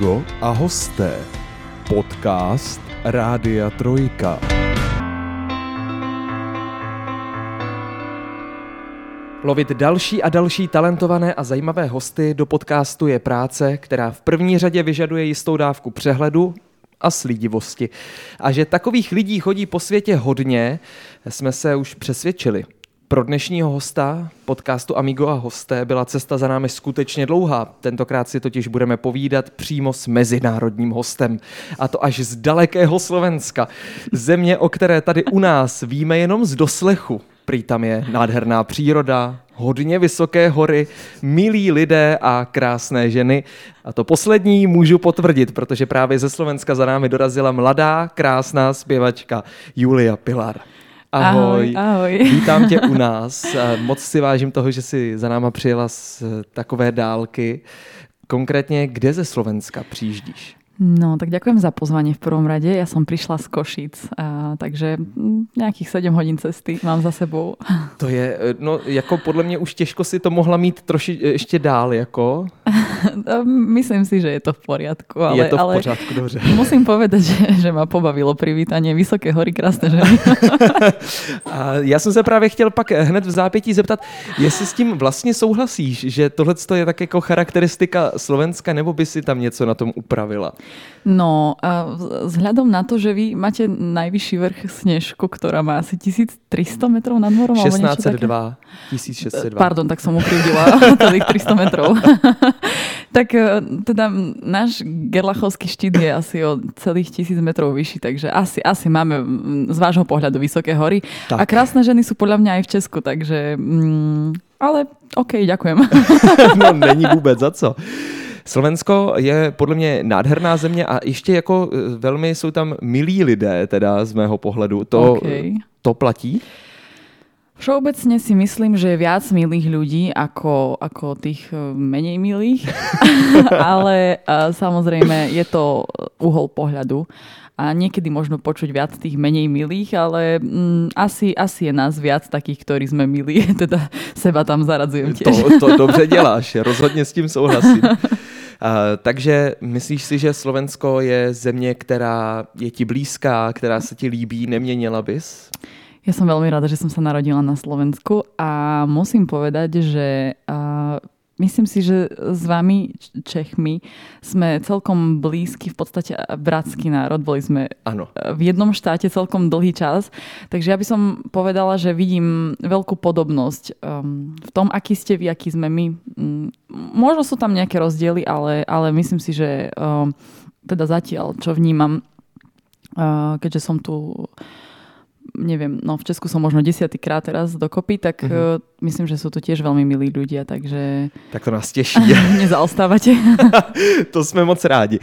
Amigo a hosté. Podcast Rádia Trojka. Lovit další a další talentované a zajímavé hosty do podcastu je práce, která v první řadě vyžaduje jistou dávku přehledu a slídivosti. A že takových lidí chodí po světě hodně, jsme se už přesvědčili. Pro dnešního hosta podcastu Amigo a hosté byla cesta za námi skutečně dlouhá. Tentokrát si totiž budeme povídat přímo s mezinárodním hostem. A to až z dalekého Slovenska. Země, o které tady u nás víme jenom z doslechu. Prý tam je nádherná příroda, hodně vysoké hory, milí lidé a krásné ženy. A to poslední můžu potvrdit, protože právě ze Slovenska za námi dorazila mladá, krásná zpěvačka Julia Pilar. Ahoj. Ahoj, ahoj. Vítám tě u nás. Moc si vážím toho, že jsi za náma přijela z takové dálky. Konkrétně, kde ze Slovenska přijíždíš? No, tak ďakujem za pozvanie v prvom rade. Ja som prišla z Košic, a, takže nejakých 7 hodín cesty mám za sebou. To je, no jako podle mě už těžko si to mohla mít troši ještě dál, jako. Myslím si, že je to v poriadku. Ale, je to v ale pořádku, dobře. Musím povedať, že, že ma pobavilo privítanie Vysoké hory, krásne ženy. A já jsem se právě chtěl pak hned v zápětí zeptat, jestli s tím vlastně souhlasíš, že tohle je tak jako charakteristika Slovenska, nebo by si tam něco na tom upravila? No, a vzhľadom na to, že vy máte najvyšší vrch Snežku, ktorá má asi 1300 metrov nad morom. alebo niečo také. 1602, 1602. Pardon, tak som ukrivdila celých 300 metrov. tak e, teda náš Gerlachovský štít je asi o celých 1000 metrov vyšší, takže asi, asi máme z vášho pohľadu vysoké hory. Tak. A krásne ženy sú podľa mňa aj v Česku, takže... Mm, ale OK, ďakujem. no není vůbec za co. Slovensko je podle mě nádherná země a ještě jako e, velmi jsou tam milí lidé, teda z mého pohledu. To, OK. to platí? Všeobecne si myslím, že je viac milých ľudí ako, ako tých e, menej milých, ale samozrejme je to uhol pohľadu a niekedy možno počuť viac tých menej milých, ale mm, asi, asi je nás viac takých, ktorí sme milí, teda seba tam zaradzujem tiež. To, to dobře děláš, rozhodně s tím souhlasím. Takže myslíš si, že Slovensko je země, která je ti blízká, která se ti líbí, neměnila bys? Ja som veľmi rada, že som sa narodila na Slovensku a musím povedať, že myslím si, že s vami, Čechmi, sme celkom blízky, v podstate bratský národ. Boli sme Ano. v jednom štáte celkom dlhý čas. Takže ja by som povedala, že vidím veľkú podobnosť um, v tom, aký ste vy, aký sme my. Mm, možno sú tam nejaké rozdiely, ale, ale myslím si, že um, teda zatiaľ, čo vnímam, uh, keďže som tu neviem, no v Česku som možno desiatýkrát teraz dokopy, tak Mhm. uh, myslím, že sú tu tiež veľmi milí ľudia, takže Tak to nás těší. nezaostávate. to jsme moc rádi.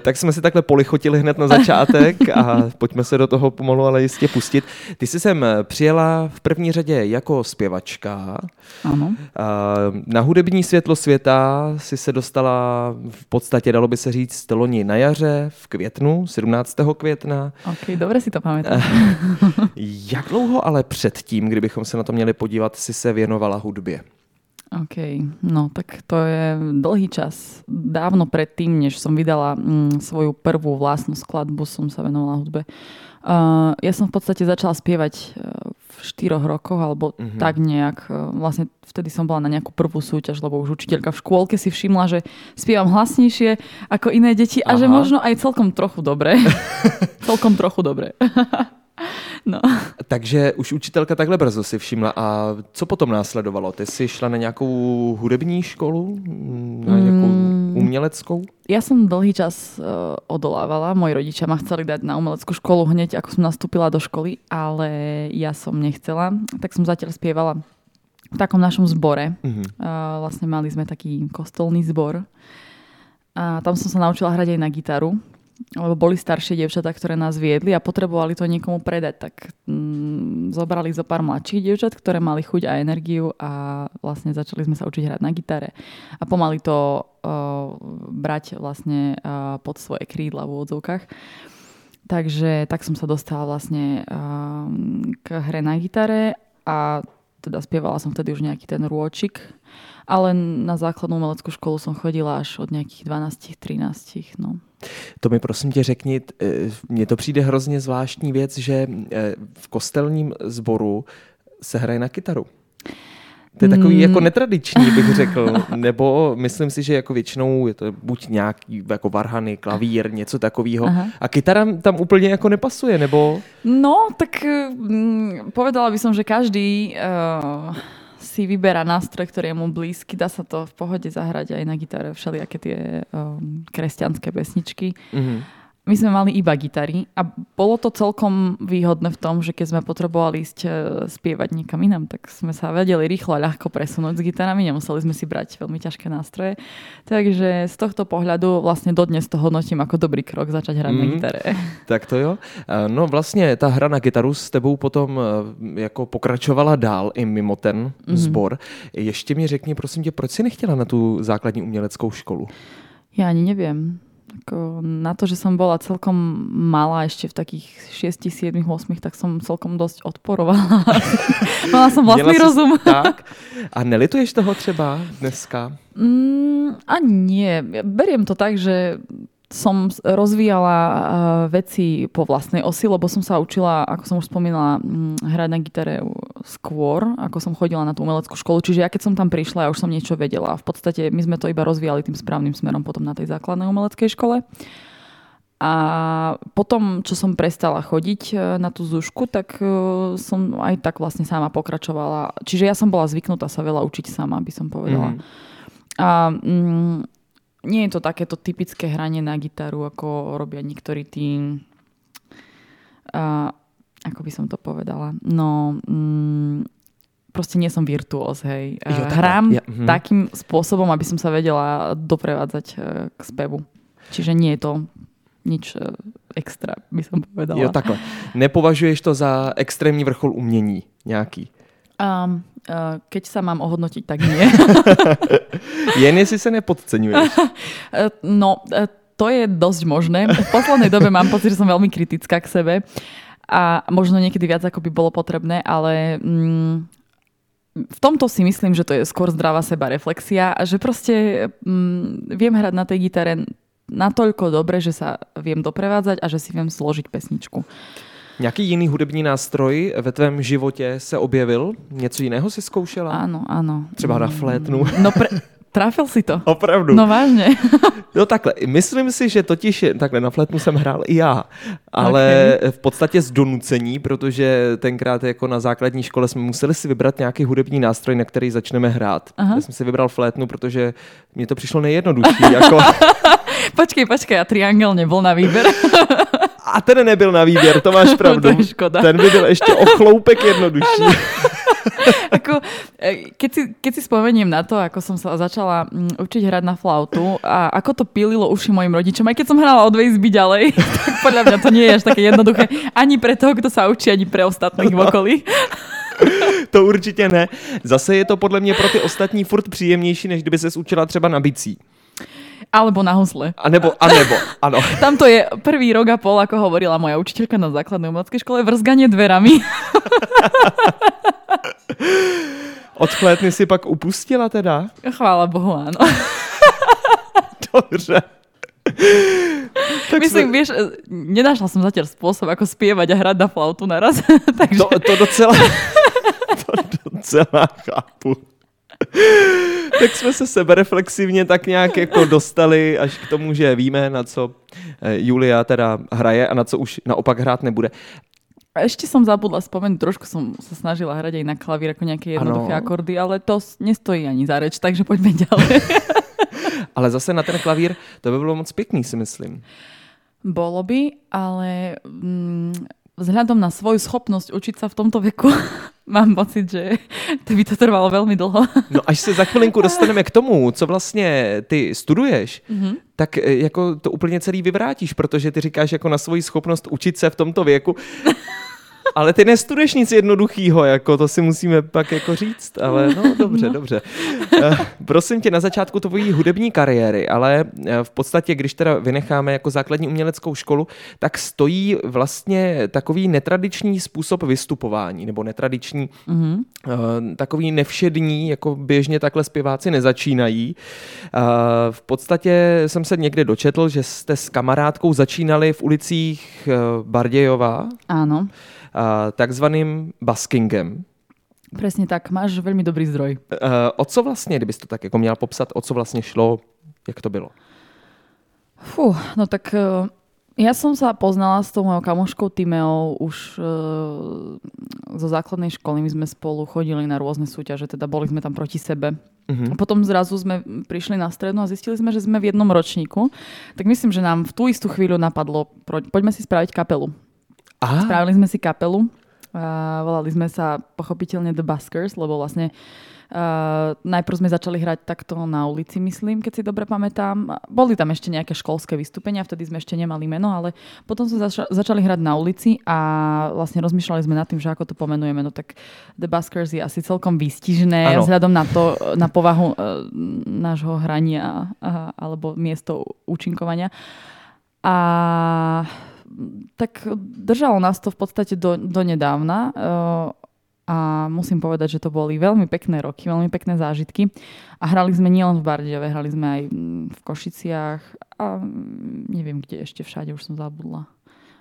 Tak jsme si takhle polichotili hned na začátek a pojďme se do toho pomalu, ale jistě pustit. Ty jsi sem přijela v první řadě jako zpěvačka. Áno. A Na hudební světlo světa si se dostala v podstatě, dalo by se říct, loni na jaře, v květnu, 17. května. OK, dobre si to pamätám. Jak dlouho ale předtím, kdybychom se na to měli podívat, si se věnovala hudbě? OK, no tak to je dlhý čas. Dávno predtým, než som vydala mm, svoju prvú vlastnú skladbu, som sa venovala hudbe. Uh, ja som v podstate začala spievať uh, v štyroch rokoch, alebo Mhm. mm-hmm. tak nejak. Uh, vlastne vtedy som bola na nejakú prvú súťaž, lebo už učiteľka v škôlke si všimla, že spievam hlasnejšie ako iné deti a že Aha. možno aj celkom trochu dobre. celkom trochu dobre. no. Takže už učitelka takhle brzo si všimla. A co potom následovalo? Ty jsi šla na nějakou hudební školu? Na nějakou Mm. uměleckou? Ja som dlhý čas uh, odolávala. Moji rodičia ma chceli dať na umeleckú školu hneď, ako som nastúpila do školy, ale ja som nechcela. Tak som zatiaľ spievala v takom našom zbore. Mhm. Uh, vlastne mali sme taký kostolný zbor. A tam som sa naučila hrať aj na gitaru, lebo boli staršie dievčatá, ktoré nás viedli a potrebovali to niekomu predať. Tak mm, zobrali zo pár mladších dievčat, ktoré mali chuť a energiu a vlastne začali sme sa učiť hrať na gitare. A pomaly to uh, brať vlastne uh, pod svoje krídla v úvodzovkách. Takže tak som sa dostala vlastne uh, k hre na gitare a teda spievala som vtedy už nejaký ten rôčik, ale na základnú umeleckú školu som chodila až od nejakých 12-13. No. To mi prosím tě řekni, eh, mně to přijde hrozně zvláštní věc, že eh, v kostelním sboru se hraje na kytaru. To je takový jako netradiční, bych řekl. Nebo myslím si, že jako většinou je to buď nějaký jako varhany, klavír, něco takového. A kytara tam úplně jako nepasuje, nebo? No, tak mm, povedala by som, že každý uh, si vyberá nástroj, ktorý je mu blízky. Dá sa to v pohode zahrať aj na gitare, všelijaké tie um, kresťanské pesničky. Mm-hmm my sme mali iba gitary a bolo to celkom výhodné v tom, že keď sme potrebovali ísť e, spievať niekam inám, tak sme sa vedeli rýchlo a ľahko presunúť s gitarami, nemuseli sme si brať veľmi ťažké nástroje. Takže z tohto pohľadu vlastne dodnes to hodnotím ako dobrý krok začať hrať mm, na gitare. Tak to jo. No vlastně ta hra na gitaru s tebou potom e, jako pokračovala dál i mimo ten mm. zbor. Ještě mi řekni, prosím tě, proč si nechtěla na tu základní uměleckou školu? Ja ani neviem. Ako na to, že som bola celkom malá ešte v takých 6, 7, 8, tak som celkom dosť odporovala. Mala som vlastný Měla rozum. tak? A nelituješ toho třeba dneska? Mm, a nie. Beriem to tak, že som rozvíjala uh, veci po vlastnej osi, lebo som sa učila, ako som už spomínala, mm, hrať na gitare skôr, ako som chodila na tú umeleckú školu. Čiže ja keď som tam prišla, ja už som niečo vedela. V podstate my sme to iba rozvíjali tým správnym smerom potom na tej základnej umeleckej škole. A potom, čo som prestala chodiť e, na tú zušku, tak e, som aj tak vlastne sama pokračovala. Čiže ja som bola zvyknutá sa veľa učiť sama, by som povedala. Mm. A mm, nie je to takéto typické hranie na gitaru, ako robia niektorí tí... Uh, ako by som to povedala? No, mm, proste nie som virtuós, hej. Jo, Hrám ja, hm. takým spôsobom, aby som sa vedela doprevádzať uh, k spevu. Čiže nie je to nič uh, extra, by som povedala. Jo, takhle. Nepovažuješ to za extrémní vrchol umění nějaký? Um, keď sa mám ohodnotiť, tak nie. Jen jestli sa nepodceňuješ. no, to je dosť možné. V poslednej dobe mám pocit, že som veľmi kritická k sebe a možno niekedy viac, ako by bolo potrebné, ale mm, v tomto si myslím, že to je skôr zdravá seba reflexia a že proste mm, viem hrať na tej gitare natoľko dobre, že sa viem doprevádzať a že si viem složiť pesničku. Nějaký jiný hudební nástroj ve tvém životě se objevil? Něco jiného si zkoušela? Áno, áno. Třeba na flétnu? No pre, Trafil si to. Opravdu. No vážně. no takhle, myslím si, že totiž, takhle na flétnu jsem hrál i já, ale okay. v podstatě z donucení, protože tenkrát jako na základní škole jsme museli si vybrat nějaký hudební nástroj, na který začneme hrát. Aha. Já jsem si vybral flétnu, protože mně to přišlo nejjednodušší. jako... počkej, počkej, a triangel nebyl na výběr. A ten nebyl na výběr, to máš pravdu. to je škoda. Ten by byl ještě o chloupek jednodušší. ako, e, keď, si, keď si spomeniem na to, ako som sa začala mm, učiť hrať na flautu a ako to pililo uši mojim rodičom, aj keď som hrala od izby ďalej, tak podľa mňa to nie je až také jednoduché ani pre toho, kto sa učí, ani pre ostatných v okolí. to určitě ne. Zase je to podle mě pro ty ostatní furt příjemnější, než kdyby se učila třeba na bicí. Alebo na husle. A nebo, a nebo, áno. Tam to je prvý rok a pol, ako hovorila moja učiteľka na základnej umeleckej škole, vrzganie dverami. Od si pak upustila teda? Chvála Bohu, áno. Dobře. Tak Myslím, sme... vieš, nenašla som zatiaľ spôsob, ako spievať a hrať na flautu naraz. Takže... To, to docela, to docela chápu. Tak jsme se sebereflexivně tak nějak jako dostali až k tomu, že víme, na co eh, Julia teda hraje a na co už naopak hrát nebude. A ešte som zabudla spomenúť, trošku som sa snažila hrať aj na klavír ako nejaké jednoduché ano. akordy, ale to nestojí ani za reč, takže poďme ďalej. ale zase na ten klavír to by bylo moc pěkný, si myslím. Bolo by, ale mm, vzhľadom na svoju schopnosť učiť sa v tomto veku, mám pocit, že to by to trvalo veľmi dlho. No až se za chvilinku dostaneme k tomu, co vlastně ty studuješ, mm-hmm. tak e, jako to úplně celý vyvrátíš, protože ty říkáš jako na svoji schopnost učit se v tomto věku. Ale ty nestuduješ nic jednoduchýho, jako to si musíme pak jako říct, ale no dobře, no. dobře. Uh, prosím tě, na začátku tvojí hudební kariéry, ale eh, v podstatě, když teda vynecháme jako základní uměleckou školu, tak stojí vlastně takový netradiční způsob vystupování, nebo netradiční, mm-hmm. takový nevšední, jako běžně takhle zpěváci nezačínají. V podstatě jsem se někde dočetl, že jste s kamarádkou začínali v ulicích Bardějova. Ano takzvaným buskingem. Presne tak, máš veľmi dobrý zdroj. O co vlastně, kdybys to tak jako měla popsat, o co vlastně šlo, jak to bylo? Fú, no tak uh, ja som sa poznala s tou mojou kamoškou Timeou už uh, zo základnej školy. My sme spolu chodili na rôzne súťaže, teda boli sme tam proti sebe. Uh-huh. A potom zrazu sme prišli na strednú a zistili sme, že sme v jednom ročníku. Tak myslím, že nám v tú istú chvíľu napadlo, poďme si spraviť kapelu. Aha. Spravili sme si kapelu. Uh, volali sme sa pochopiteľne The Buskers, lebo vlastne uh, najprv sme začali hrať takto na ulici, myslím, keď si dobre pamätám. Boli tam ešte nejaké školské vystúpenia, vtedy sme ešte nemali meno, ale potom sme zača- začali hrať na ulici a vlastne rozmýšľali sme nad tým, že ako to pomenujeme. No tak The Buskers je asi celkom výstižné ano. vzhľadom na to, na povahu uh, nášho hrania uh, alebo miesto účinkovania. A tak držalo nás to v podstate do, do nedávna uh, a musím povedať, že to boli veľmi pekné roky, veľmi pekné zážitky a hrali sme nielen v Bardiove, hrali sme aj v Košiciach a neviem kde ešte všade, už som zabudla.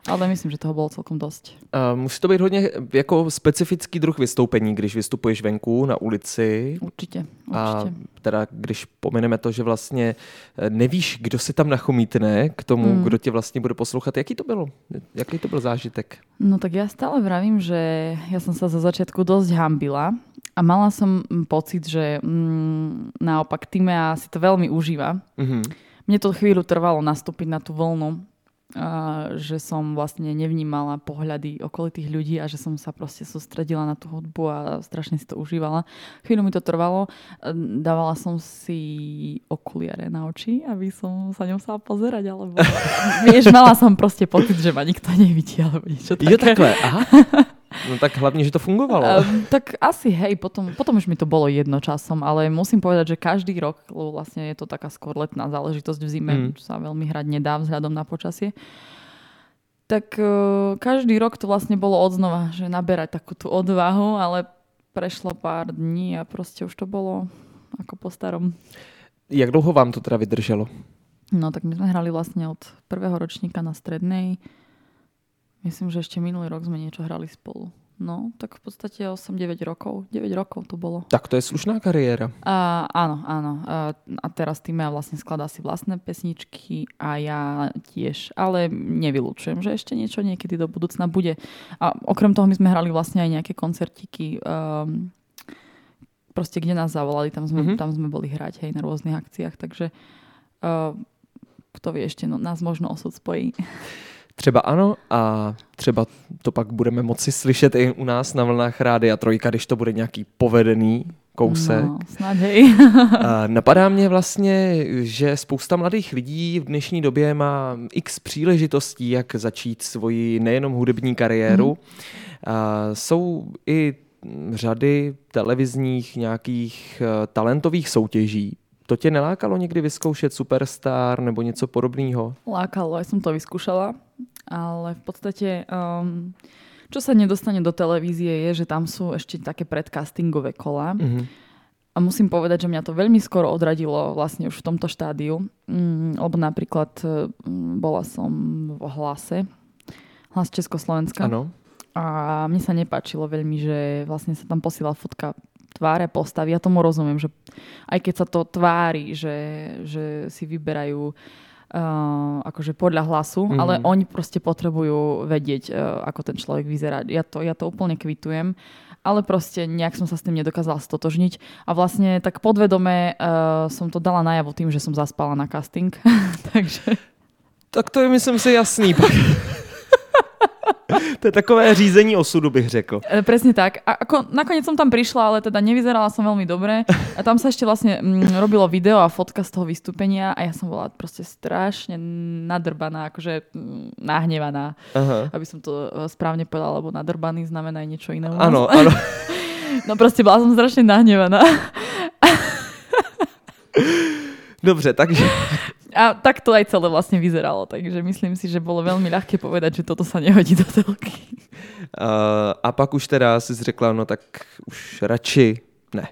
Ale myslím, že toho bylo celkom dost. Uh, musí to být hodně jako specifický druh vystoupení, když vystupuješ venku na ulici. Určitě, určitě. A teda když pomeneme to, že vlastně eh, nevíš, kdo se tam nachomítne k tomu, mm. kdo tě vlastně bude poslouchat. Jaký to bylo? Jaký to byl zážitek? No tak já stále vravím, že já jsem se za začátku dost hambila a mala som pocit, že mm, naopak Timea si to veľmi užíva. Mm-hmm. Mne to chvíľu trvalo nastúpiť na tú vlnu a že som vlastne nevnímala pohľady okolitých ľudí a že som sa proste sústredila na tú hudbu a strašne si to užívala. Chvíľu mi to trvalo, dávala som si okuliare na oči, aby som sa nemusela pozerať, alebo vieš, mala som proste pocit, že ma nikto nevidí, alebo niečo také. Je takhle, aha. No tak hlavne, že to fungovalo. Um, tak asi hej, potom, potom už mi to bolo jedno časom, ale musím povedať, že každý rok, lebo vlastne je to taká skôr letná záležitosť v zime, mm. sa veľmi hrať nedá vzhľadom na počasie, tak uh, každý rok to vlastne bolo odznova, že naberať takú tú odvahu, ale prešlo pár dní a proste už to bolo ako po starom. Jak dlouho vám to teda vydrželo? No tak my sme hrali vlastne od prvého ročníka na strednej Myslím, že ešte minulý rok sme niečo hrali spolu. No, tak v podstate 8-9 rokov. 9 rokov to bolo. Tak to je slušná kariéra. A, áno, áno. A, a teraz tým ja vlastne skladá si vlastné pesničky a ja tiež. Ale nevylučujem, že ešte niečo niekedy do budúcna bude. A okrem toho my sme hrali vlastne aj nejaké koncertiky um, proste kde nás zavolali, tam sme, mm-hmm. tam sme boli hrať hej, na rôznych akciách, takže uh, kto vie ešte, no, nás možno osud spojí. Třeba ano a třeba to pak budeme moci slyšet i u nás na vlnách Rádia Trojka, když to bude nějaký povedený kousek. No, snad hej. napadá mě vlastně, že spousta mladých lidí v dnešní době má x příležitostí, jak začít svoji nejenom hudební kariéru. Mm. A jsou i řady televizních nějakých eh, talentových soutěží, to tě nelákalo někdy vyzkoušet Superstar nebo něco podobného? Lákalo, já jsem to vyskúšala, ale v podstate um, čo sa nedostane do televízie je, že tam sú ešte také predcastingové kola. Mm-hmm. A musím povedať, že mňa to veľmi skoro odradilo vlastne už v tomto štádiu. Mm, lebo napríklad mm, bola som v hlase, hlas Československa. Ano. A mne sa nepáčilo veľmi, že vlastne sa tam posielala fotka tváre postavy. Ja tomu rozumiem, že aj keď sa to tvári, že, že si vyberajú Uh, akože podľa hlasu, mm. ale oni proste potrebujú vedieť, uh, ako ten človek vyzerá. Ja to, ja to úplne kvitujem, ale proste nejak som sa s tým nedokázala stotožniť a vlastne tak podvedome uh, som to dala najavo tým, že som zaspala na casting. Takže... Tak to je myslím si jasný. To je takové řízení osudu, bych řekl. E, presne tak. A ako, nakoniec som tam prišla, ale teda nevyzerala som veľmi dobre. A tam sa ešte vlastne mm, robilo video a fotka z toho vystúpenia a ja som bola proste strašne nadrbaná, akože mm, nahnevaná. Aha. Aby som to e, správne povedala, lebo nadrbaný znamená aj niečo iné. Ano, ano. No proste bola som strašne nahnevaná. Dobře, takže A tak to aj celé vlastne vyzeralo, takže myslím si, že bolo veľmi ľahké povedať, že toto sa nehodí do telky. uh, a pak už teda jsi řekla, no tak už radši ne.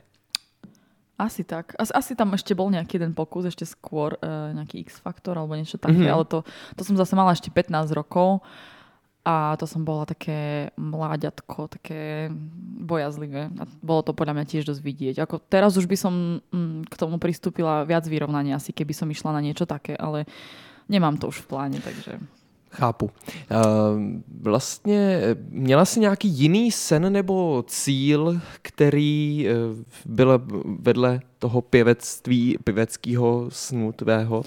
Asi tak. Asi, asi tam ešte bol nejaký jeden pokus, ešte skôr uh, nejaký X-faktor alebo niečo také, Mhm. mm-hmm. ale to, to som zase mala ešte 15 rokov a to som bola také mláďatko, také bojazlivé. A bolo to podľa mňa tiež dosť vidieť. Ako teraz už by som mm, k tomu pristúpila viac vyrovnania asi, keby som išla na niečo také, ale nemám to už v pláne, takže... Chápu. Uh, vlastně eh, měla jsi nějaký jiný sen nebo cíl, který uh, byl vedle toho pěvectví, pěveckého snu tvého?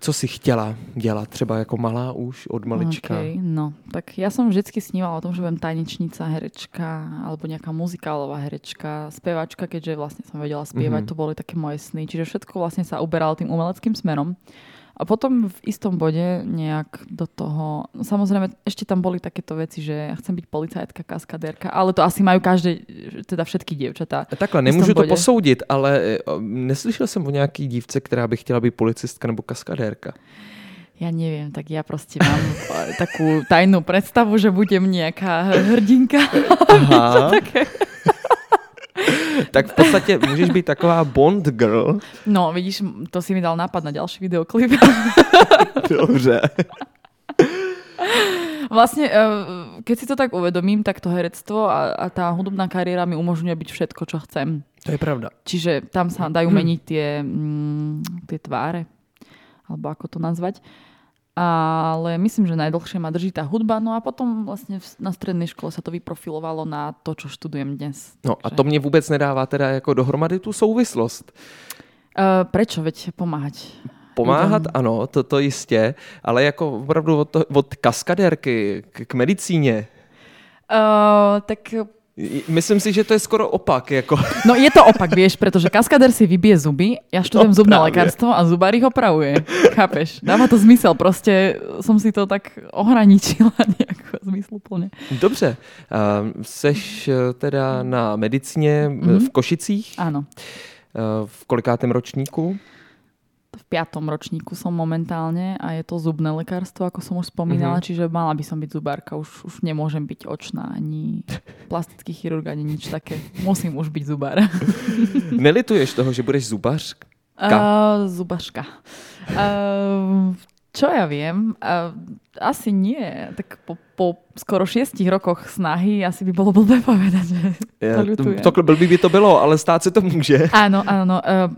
Co jsi chtěla dělat, třeba jako malá už, od malička? Okay, no, tak ja som vždycky snívala o tom, že budem tanečnica, herečka, alebo nejaká muzikálová herečka, spevačka, keďže vlastne som vedela spievať, Mhm. to boli také moje sny. Čiže všetko vlastne sa uberalo tým umeleckým smerom. A potom v istom bode nejak do toho, no samozrejme ešte tam boli takéto veci, že ja chcem byť policajtka, kaskadérka, ale to asi majú každé, teda všetky dievčatá. Takhle, v nemůžu to bodě. posoudit, ale eh, neslyšel jsem o nějaký dívce, která by chtěla být policistka nebo kaskadérka. Ja neviem, tak ja proste mám eh, takú tajnú predstavu, že budem nejaká hrdinka. Aha. tak v podstatě můžeš být taková Bond girl. No, vidíš, to si mi dal nápad na ďalší videoklip. Dobře. vlastne, eh, keď si to tak uvedomím, tak to herectvo a, a tá hudobná kariéra mi umožňuje byť všetko, čo chcem. To je pravda. Čiže tam sa dajú meniť tie, mm, tie tváre, alebo ako to nazvať. Ale myslím, že najdlhšie ma drží tá hudba, no a potom vlastne na strednej škole sa to vyprofilovalo na to, čo študujem dnes. No a to mě vůbec nedává teda jako dohromady tu souvislost. Eh, prečo? Veď pomáhať. Pomáhat, Lidem. ano, to, to jistě, ale jako opravdu od, to, od kaskadérky k, k medicíně. Uh, tak Myslím si, že to je skoro opak. Jako. No je to opak, vieš, pretože kaskader si vybije zuby, ja študujem No, zubné práve. lekárstvo a zubár ich opravuje. Chápeš? Dáva to zmysel, proste som si to tak ohraničila nejako zmysluplne. Dobře, uh, seš eh, teda na medicíně mm-hmm. Mhm. v Košicích, Áno, uh, v kolikátém ročníku? V piatom ročníku som momentálne a je to zubné lekárstvo, ako som už spomínala, Mhm. čiže mala by som byť zubárka, už, už nemôžem byť očná, ani plastický chirurg, ani nič také. Musím už byť zubár. Nelituješ toho, že budeš zubař? Uh, zubaška. Uh, čo ja viem? Uh, asi nie. Tak po, po skoro šiestich rokoch snahy asi by bolo blbé povedať, že to ľutujem. Takhle blbý by to bylo, ale stát se to může. Áno, áno. Uh,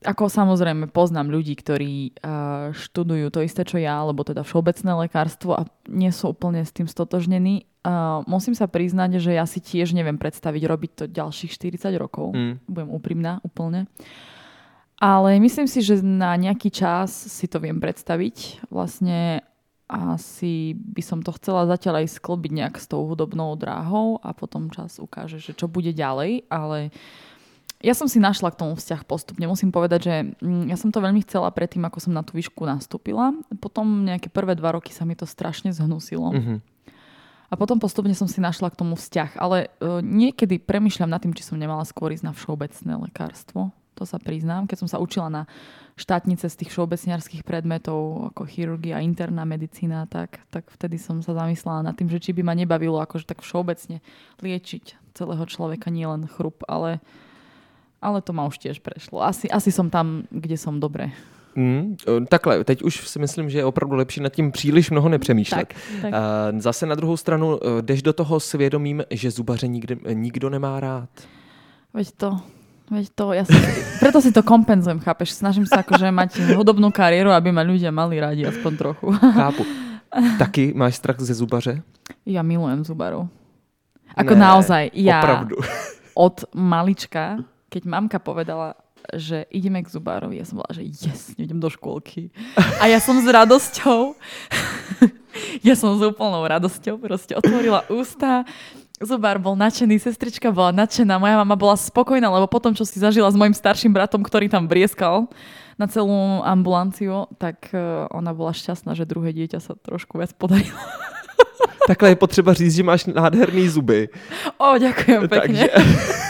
ako samozrejme poznám ľudí, ktorí uh, študujú to isté, čo ja, alebo teda všeobecné lekárstvo a nie sú úplne s tým stotožnení. Uh, musím sa priznať, že ja si tiež neviem predstaviť robiť to ďalších 40 rokov. Mm. Budem úprimná úplne. Ale myslím si, že na nejaký čas si to viem predstaviť. Vlastne asi by som to chcela zatiaľ aj sklbiť nejak s tou hudobnou dráhou a potom čas ukáže, že čo bude ďalej, ale ja som si našla k tomu vzťah postupne. Musím povedať, že mm, ja som to veľmi chcela predtým, ako som na tú výšku nastúpila. Potom nejaké prvé dva roky sa mi to strašne zhnusilo. Mhm. A potom postupne som si našla k tomu vzťah. Ale uh, niekedy premyšľam nad tým, či som nemala skôr ísť na všeobecné lekárstvo. To sa priznám. Keď som sa učila na štátnice z tých všeobecniarských predmetov, ako chirurgia, interná medicína, tak, tak vtedy som sa zamyslela nad tým, že či by ma nebavilo akože tak všeobecne liečiť celého človeka, nielen chrup, ale, ale to ma už tiež prešlo. Asi, asi som tam, kde som dobre. Mm, takhle, teď už si myslím, že je opravdu lepší nad tím příliš mnoho nepřemýšlet. Tak, tak. Zase na druhou stranu eh, jdeš do toho svědomím, že zubaře nikdy, nikdo nemá rád. Veď to, veď to, ja si, preto si to kompenzujem, chápeš? Snažím sa akože mať hudobnú kariéru, aby ma ľudia mali radi aspoň trochu. Chápu. Taky máš strach ze zubaře? Ja milujem zubarov. Ako Ne, naozaj, ja Opravdu. od malička, keď mamka povedala, že ideme k zubárovi, ja som bola, že yes, idem do škôlky. A ja som s radosťou ja som s úplnou radosťou proste otvorila ústa, Zubár bol nadšený, sestrička bola nadšená, moja mama bola spokojná, lebo potom, čo si zažila s mojim starším bratom, ktorý tam brieskal na celú ambulanciu, tak e, ona bola šťastná, že druhé dieťa sa trošku viac podarilo. Takhle je potřeba říct, že máš nádherný zuby. O, ďakujem pekne. Takže...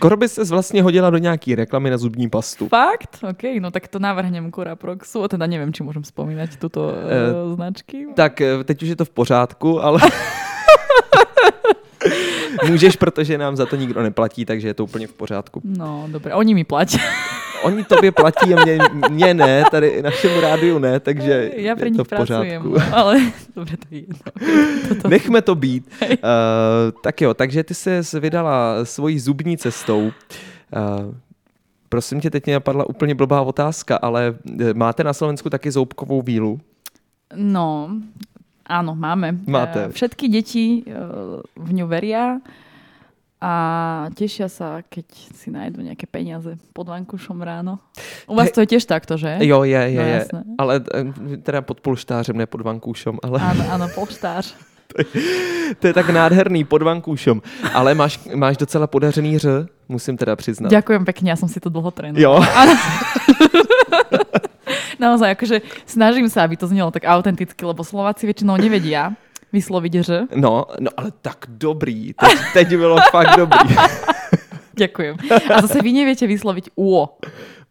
Skoro by se vlastně hodila do nějaký reklamy na zubní pastu. Fakt? OK, no tak to navrhnem Curaproxu, teda nevím, či můžem vzpomínat tuto uh, značky. Tak teď už je to v pořádku, ale... Můžeš, protože nám za to nikdo neplatí, takže je to úplně v pořádku. No, dobré, oni mi platí. Oni tobě platí a mě, mě ne, tady našemu rádiu ne, takže Já je to v pořádku. Pracujem, ale dobře, to je jedno. Nechme to být. Uh, tak jo, takže ty se vydala svojí zubní cestou. Uh, prosím tě, teď mě napadla úplně blbá otázka, ale eh, máte na Slovensku taky zoubkovou vílu? No, Áno, máme. Máte. Všetky deti v ňu veria a tešia sa, keď si nájdu nejaké peniaze pod vankušom ráno. U vás to je tiež takto, že? Jo, je, je, no, je. Ale teda pod polštářem, ne pod vankúšom. Ale... Áno, áno, polštář. to, je, to je tak nádherný pod vankúšom. Ale máš, máš docela podařený ř, musím teda přiznat. Ďakujem pekne, ja som si to dlho trénovala. Jo. naozaj, akože snažím sa, aby to znelo tak autenticky, lebo Slováci väčšinou nevedia vysloviť že. No, no ale tak dobrý. Teď, teď bylo fakt dobrý. Ďakujem. A zase vy neviete vysloviť UO.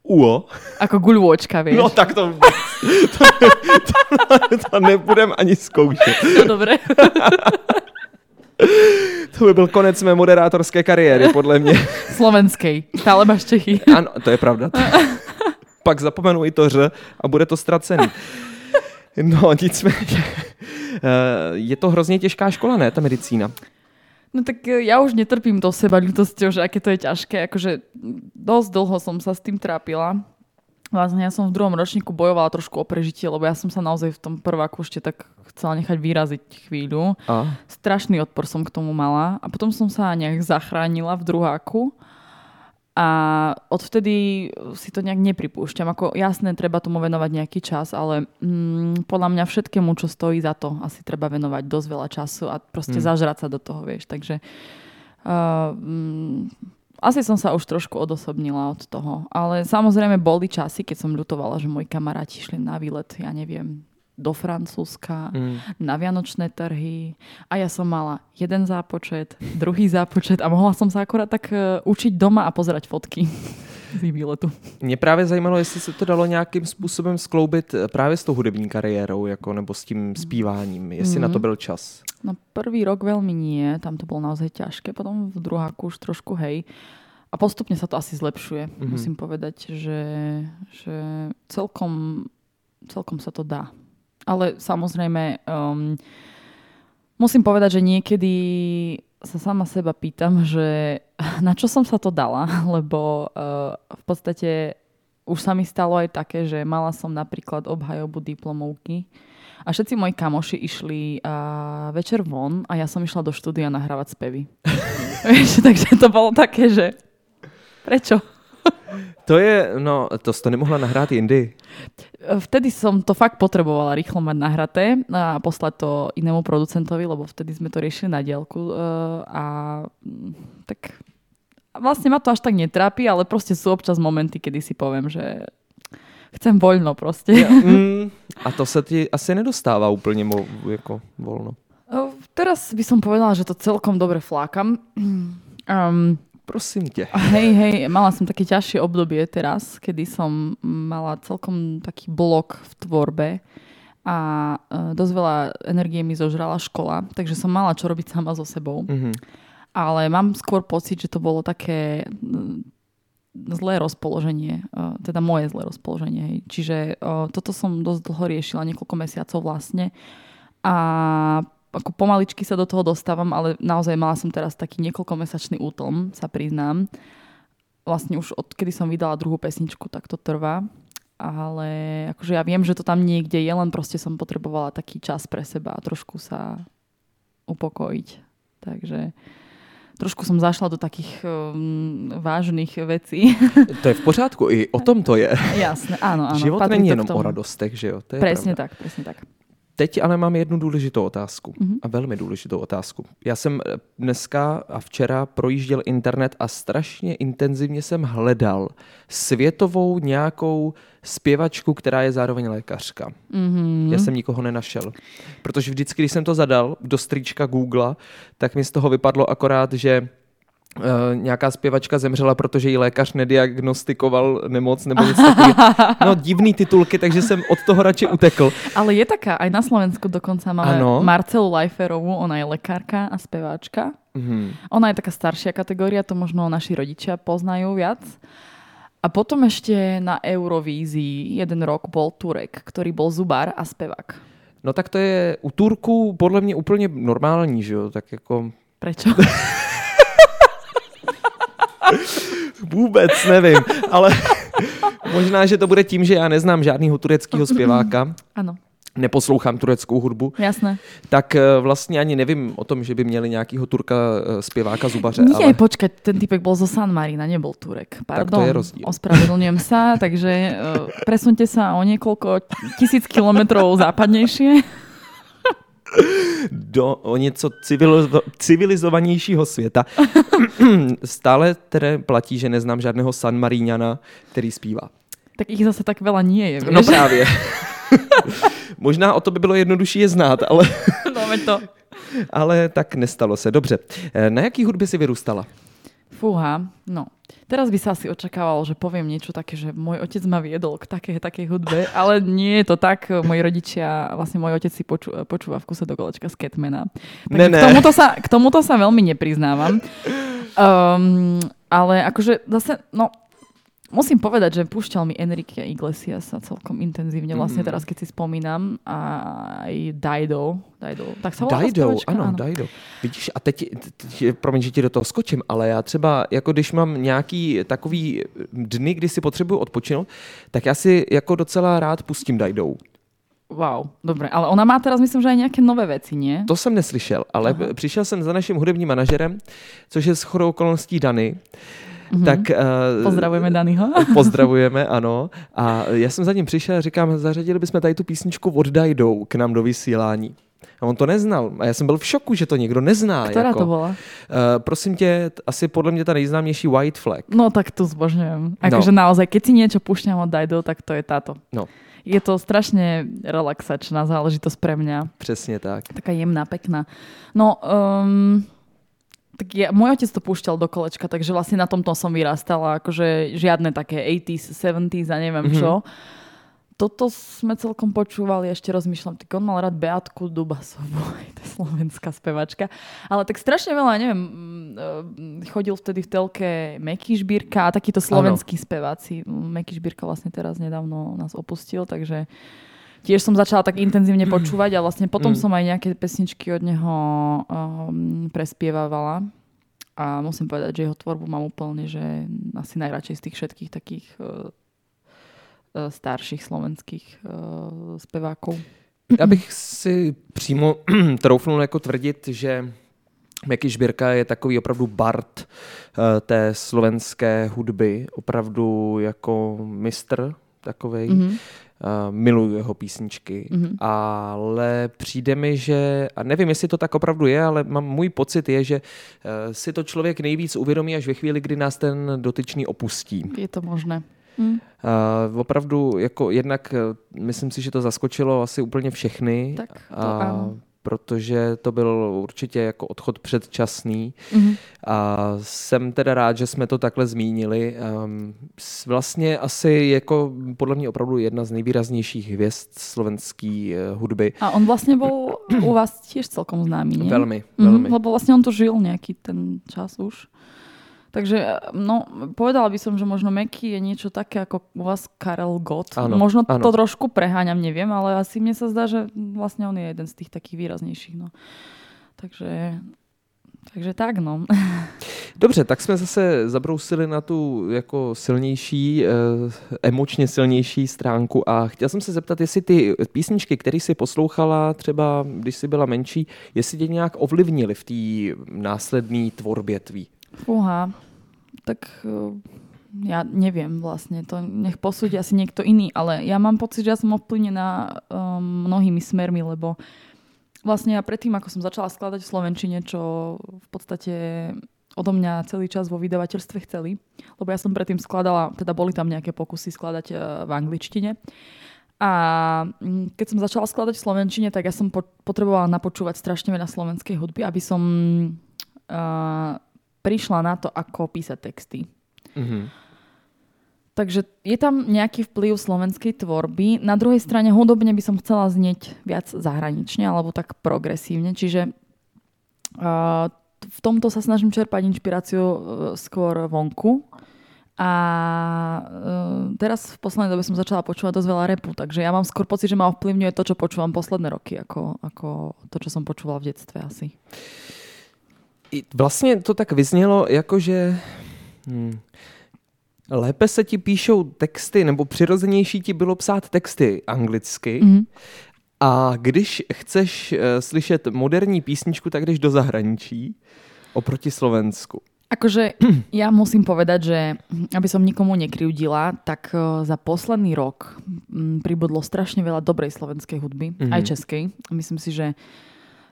UO? Ako guľôčka, vieš. No tak to, to, to, to nebudem ani zkoušet. No dobre. To by byl konec mé moderátorské kariéry, podle mě. Slovenskej. Stále máš Čechy. Ano, to je pravda pak zapomenu i to ř a bude to ztracený. No, nicméně, eh, je to hrozně těžká škola, ne, ta medicína? No tak eh, ja už netrpím do seba ľutosťou, že aké to je ťažké. Akože dosť dlho som sa s tým trápila. Vlastne ja som v druhom ročníku bojovala trošku o prežitie, lebo ja som sa naozaj v tom prváku ešte tak chcela nechať vyraziť chvíľu. A? Strašný odpor som k tomu mala. A potom som sa nejak zachránila v druháku. A odvtedy si to nejak nepripúšťam. Ako jasné, treba tomu venovať nejaký čas, ale mm, podľa mňa všetkému, čo stojí za to, asi treba venovať dosť veľa času a proste mm. zažrať sa do toho, vieš. Takže uh, mm, asi som sa už trošku odosobnila od toho. Ale samozrejme boli časy, keď som ľutovala, že moji kamaráti šli na výlet, ja neviem, do Francúzska, mm. na vianočné trhy a ja som mala jeden zápočet, druhý zápočet a mohla som sa akorát tak uh, učiť doma a pozerať fotky z výletu. Mě právě zajímalo, jestli se to dalo nějakým způsobem skloubit e, právě s tou hudební kariérou, jako, nebo s tím zpíváním, jestli mm. na to byl čas. No prvý rok veľmi nie, tam to bolo naozaj ťažké, potom v druháku už trošku hej. A postupne sa to asi zlepšuje, mm-hmm. musím povedať, že, že celkom, celkom sa to dá ale samozrejme um, musím povedať, že niekedy sa sama seba pýtam, že na čo som sa to dala, lebo uh, v podstate už sa mi stalo aj také, že mala som napríklad obhajobu diplomovky a všetci moji kamoši išli uh, večer von a ja som išla do štúdia nahrávať spevy. takže to bolo také, že prečo? To je, no, to jsi to nemohla nahrát jindy. Vtedy som to fakt potrebovala rýchlo mať nahraté a poslať to inému producentovi, lebo vtedy sme to riešili na diálku e, a mm, tak vlastne ma to až tak netrápi, ale proste sú občas momenty, kedy si poviem, že chcem voľno proste. Ja, mm, a to sa ti asi nedostáva úplne mo, jako voľno. Teraz by som povedala, že to celkom dobre flákam. Um, Prosím ťa. Hej, hej, mala som také ťažšie obdobie teraz, kedy som mala celkom taký blok v tvorbe a uh, dosť veľa energie mi zožrala škola, takže som mala čo robiť sama so sebou. Mm-hmm. Ale mám skôr pocit, že to bolo také zlé rozpoloženie, uh, teda moje zlé rozpoloženie. Hej. Čiže uh, toto som dosť dlho riešila, niekoľko mesiacov vlastne. A ako pomaličky sa do toho dostávam, ale naozaj mala som teraz taký niekoľkomesačný útlm, sa priznám. Vlastne už odkedy som vydala druhú pesničku, tak to trvá. Ale akože ja viem, že to tam niekde je, len proste som potrebovala taký čas pre seba a trošku sa upokojiť. Takže trošku som zašla do takých um, vážnych vecí. To je v pořádku, i o tom to je. Jasné, áno, áno. Život není jenom o radostech, že jo? To je presne pravda. tak, presne tak. Teď ale mám jednu důležitou otázku. Mhm. A velmi důležitou otázku. Já jsem eh, dneska a včera projížděl internet a strašně intenzivně jsem hledal světovou nějakou zpěvačku, která je zároveň lékařka. Mm-hmm. Já jsem nikoho nenašel. Protože vždycky, když jsem to zadal do strýčka Google, tak mi z toho vypadlo akorát, že nějaká zpěvačka zemřela, protože jí lékař nediagnostikoval nemoc nebo něco takového. No divný titulky, takže jsem od toho radši utekl. Ale je taká, aj na Slovensku dokonca máme Áno. Marcelu Lajferovú, ona je lekárka a speváčka. Mhm. Ona je taká staršia kategória, to možno naši rodičia poznajú viac. A potom ešte na Eurovízii jeden rok bol Turek, ktorý bol zubár a spevák. No tak to je u Turku podle mě úplně normální, že jo? Tak jako Prečo? vůbec nevím, ale možná, že to bude tím, že já neznám žádného tureckého zpěváka, Áno, neposlouchám tureckou hudbu, jasné. tak eh, vlastně ani nevím o tom, že by měli nějakého Turka eh, zpěváka zubaře. Nie, ale... počkať, ten typek bol zo San Marina, nebol Turek. Pardon, to je rozdíl. ospravedlňujem sa, takže uh, presunte sa o niekoľko tisíc kilometrov západnejšie. Do o něco civilizo- civilizovanějšího světa. Stále tedy platí, že neznám žádného San Maríňana, který zpívá. Tak ich zase tak veľa nie je, No vieš? právě. Možná o to by bylo jednodušší je znát, ale, No, veď to. ale tak nestalo se. Dobře. Eh, Na jaký hudbě si vyrůstala? Fúha, no. Teraz by sa asi očakávalo, že poviem niečo také, že môj otec ma viedol k takej, takej hudbe, ale nie je to tak. Moji rodičia, vlastne môj otec si poču, počúva v kuse do kolečka z Catmana. Ne, ne. K, tomuto sa, k tomuto sa veľmi nepriznávam. Um, ale akože zase, no, musím povedať, že púšťal mi Enrique Iglesias sa celkom intenzívne, vlastne Mhm. teraz keď si spomínam, a aj Dido, Dido, tak sa Dajdo, spevačka? ano, Dajdo. Vidíš, a teď, teď, promiň, že ti do toho skočím, ale já třeba, jako když mám nějaký takový dny, kdy si potřebuju odpočinout, tak já si jako docela rád pustím Dajdou. Wow, dobre, ale ona má teraz myslím, že aj nejaké nové veci, nie? To jsem neslyšel, ale Aha. přišel jsem za naším hudebním manažerem, což je shodou okolností Dany. Mhm. Tak, uh, Pozdravujeme Danyho. Pozdravujeme, ano. A já jsem za ním přišel a říkám, zařadili bychom tady tu písničku od Dajdou k nám do vysílání. A on to neznal. A já jsem byl v šoku, že to někdo nezná. Ktorá jako. to bola? Uh, prosím tě, asi podle mě ta nejznámější White Flag. No tak tu zbožňujem. Akože naozaj, keď si niečo púšťam od Dido, tak to je táto. No. Je to strašne relaxačná záležitosť pre mňa. Přesně tak. Taká jemná, pekná. No, um, tak ja, môj otec to púšťal do kolečka, takže vlastne na tomto som vyrastala, akože žiadne také 80s, 70s a neviem Mhm. čo. Toto sme celkom počúvali, ešte rozmýšľam, tak on mal rád Beatku Dubasovú, to je slovenská spevačka. Ale tak strašne veľa, neviem, mm, eh, chodil vtedy v telke Meky Žbírka a takíto slovenskí speváci. Meky Žbírka vlastne teraz nedávno nás opustil, takže tiež som začala tak intenzívne počúvať a vlastne potom Mm. som aj nejaké pesničky od neho um, prespievávala. A musím povedať, že jeho tvorbu mám úplne, že asi najradšej z tých všetkých takých uh, starších slovenských uh, spevákov. Já bych si přímo troufnul jako tvrdit, že Meky Žbírka je takový opravdu bard té slovenské hudby, opravdu jako mistr takovej. Mhm. Uh, miluju jeho písničky, Mhm. ale přijde mi, že, a nevím, jestli to tak opravdu je, ale mám, můj pocit je, že uh, si to člověk nejvíc uvědomí až ve chvíli, kdy nás ten dotyčný opustí. Je to možné. Hm. Uh, opravdu, jako jednak, eh, myslím si, že to zaskočilo asi úplně všechny, Tak to a. protože to byl určitě jako odchod předčasný. Mhm. A jsem teda rád, že jsme to takhle zmínili. Um, s- vlastně asi jako podle mě opravdu jedna z nejvýraznějších hvězd slovenské uh, hudby. A on vlastne bol u vás tiež celkom známy, nie? Velmi, Mhm, velmi. lebo vlastne on tu žil nejaký ten čas už. Takže, no, povedala by som, že možno Meky je niečo také ako u vás Karel Gott. Áno, možno áno. to trošku preháňam, neviem, ale asi mne sa zdá, že vlastne on je jeden z tých takých výraznejších. No. Takže, takže tak, no. Dobře, tak jsme zase zabrousili na tu jako silnější, eh, emočně silnější stránku a chtěl jsem se zeptat, jestli ty písničky, které jsi poslouchala třeba, když jsi byla menší, jestli tě nějak ovlivnily v té následné tvorbě tvý. Fúha, tak eh, ja neviem vlastne, to nech posúdi asi niekto iný, ale ja mám pocit, že ja som ovplyvnená um, mnohými smermi, lebo vlastne ja predtým, ako som začala skladať v Slovenčine, čo v podstate odo mňa celý čas vo vydavateľstve chceli, lebo ja som predtým skladala, teda boli tam nejaké pokusy skladať uh, v angličtine. A mm, keď som začala skladať v Slovenčine, tak ja som po- potrebovala napočúvať strašne veľa slovenskej hudby, aby som uh, prišla na to, ako písať texty. Mm-hmm. Takže je tam nejaký vplyv slovenskej tvorby. Na druhej strane hudobne by som chcela znieť viac zahranične alebo tak progresívne. Čiže uh, v tomto sa snažím čerpať inšpiráciu uh, skôr vonku. A uh, teraz v poslednej dobe som začala počúvať dosť veľa repu, takže ja mám skôr pocit, že ma ovplyvňuje to, čo počúvam posledné roky, ako, ako to, čo som počúvala v detstve asi. Vlastně to tak vyznělo, jakože... Hmm lépe se ti píšou texty, nebo přirozenější ti bylo psát texty anglicky. Mm. A když chceš uh, slyšet moderní písničku, tak jdeš do zahraničí oproti Slovensku. Akože ja musím povedať, že aby som nikomu nekryvdila, tak eh, za posledný rok mm, pribudlo strašne veľa dobrej slovenskej hudby, mm-hmm. aj českej. Myslím si, že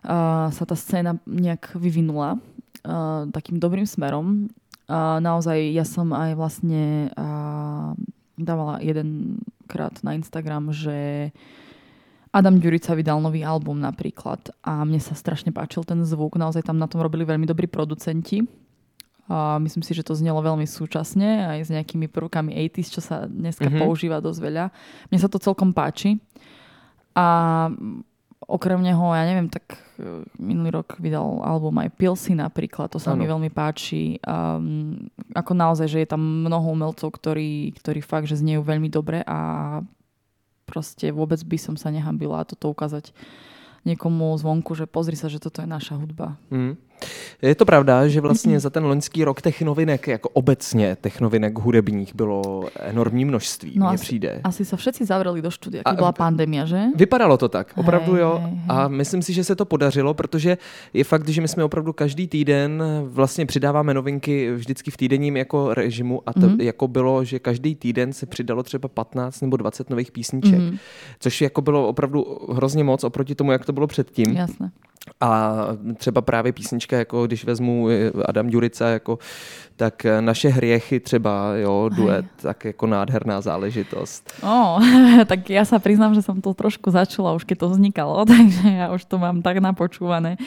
uh, sa tá scéna nejak vyvinula uh, takým dobrým smerom. A naozaj ja som aj vlastne a, dávala jedenkrát na Instagram, že Adam Ďurica vydal nový album napríklad a mne sa strašne páčil ten zvuk. Naozaj tam na tom robili veľmi dobrí producenti. A myslím si, že to znelo veľmi súčasne aj s nejakými prvkami 80s, čo sa dneska mm-hmm. používa dosť veľa. Mne sa to celkom páči. A okrem neho, ja neviem, tak e, minulý rok vydal album aj Pilsy napríklad, to sa ano. mi veľmi páči. Um, ako naozaj, že je tam mnoho umelcov, ktorí, ktorí fakt, že zniejú veľmi dobre a proste vôbec by som sa nehambila toto ukázať niekomu zvonku, že pozri sa, že toto je naša hudba. Mm. Je to pravda, že vlastně za ten loňský rok těch novinek, jako obecně těch novinek hudebních bylo enormní množství, no mně asi, přijde. Asi se všetci zavreli do studia, když byla pandemia, že? Vypadalo to tak, opravdu hej, jo. Hej, hej. A myslím si, že se to podařilo, protože je fakt, že my jsme opravdu každý týden vlastně přidáváme novinky vždycky v týdenním jako režimu a to mm-hmm. jako bylo, že každý týden se přidalo třeba 15 nebo 20 nových písniček, mm-hmm. což jako bylo opravdu hrozně moc oproti tomu, jak to bylo předtím. Jasné. A třeba právě písnička, jako když vezmu eh, Adam Ďurica, jako, tak eh, naše hriechy třeba, jo, duet, Aj. tak jako nádherná záležitost. O, tak ja sa priznám, že som to trošku začula už keď to vznikalo, takže ja už to mám tak napočúvané.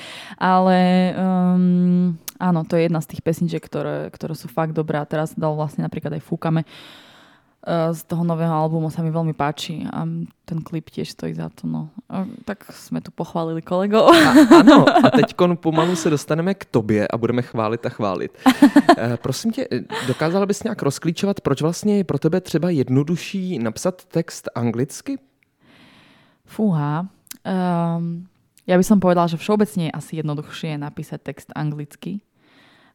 Ale um, áno, to je jedna z tých pesničiek, ktoré, ktoré sú fakt dobré a teraz dal vlastne napríklad aj Fúkame Eh, z toho nového albumu sa mi veľmi páči a ten klip tiež stojí za to. No. A tak jsme tu pochválili kolegov. A, ano, a teď pomalu se dostaneme k tobě a budeme chválit a chválit. E, prosím tě, dokázala bys nějak rozklíčovat, proč vlastně je pro tebe třeba jednodušší napsat text anglicky? Fúha. Um, ja by som povedala, že všeobecne je asi jednoduchšie napísať text anglicky.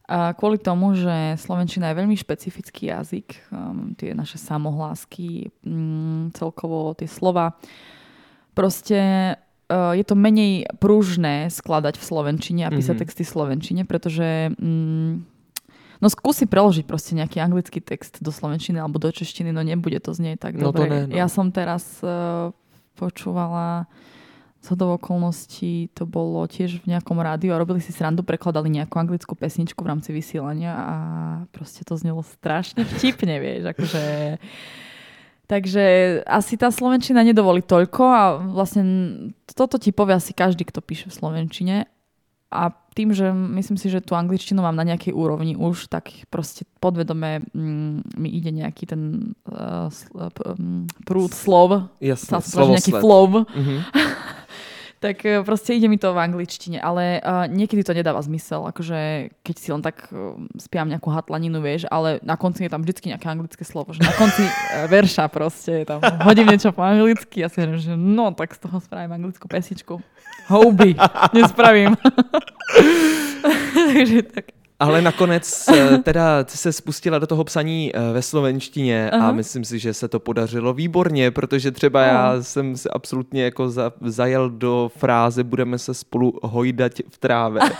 Kvôli tomu, že Slovenčina je veľmi špecifický jazyk, um, tie naše samohlásky, um, celkovo tie slova, proste uh, je to menej pružné skladať v Slovenčine a písať mm-hmm. texty v Slovenčine, pretože um, no skúsi preložiť proste nejaký anglický text do Slovenčiny alebo do češtiny, no nebude to znieť tak no dobre. Ne, no. Ja som teraz uh, počúvala zhodou okolností to bolo tiež v nejakom rádiu a robili si srandu, prekladali nejakú anglickú pesničku v rámci vysielania a proste to znelo strašne vtipne, vieš, akože... Takže asi tá Slovenčina nedovolí toľko a vlastne toto ti povie asi každý, kto píše v Slovenčine. A tým, že myslím si, že tú angličtinu mám na nejakej úrovni už, tak proste podvedome mm, mi ide nejaký ten uh, prúd slov. Jasne, slovo nejaký flow. Mm-hmm. tak e, proste ide mi to v angličtine, ale uh, niekedy to nedáva zmysel, akože keď si len tak uh, spiam nejakú hatlaninu, vieš, ale na konci je tam vždy nejaké anglické slovo, že na konci uh, verša proste tam hodím niečo po anglicky a si hovorím, že no, tak z toho spravím anglickú pesničku. Houby, nespravím. Takže tak. Ale nakonec eh, teda se spustila do toho psaní eh, ve slovenštině Aha. a myslím si, že se to podařilo výborně, protože třeba Aha. já jsem se absolutně jako za, zajel do fráze budeme se spolu hojdat v tráve.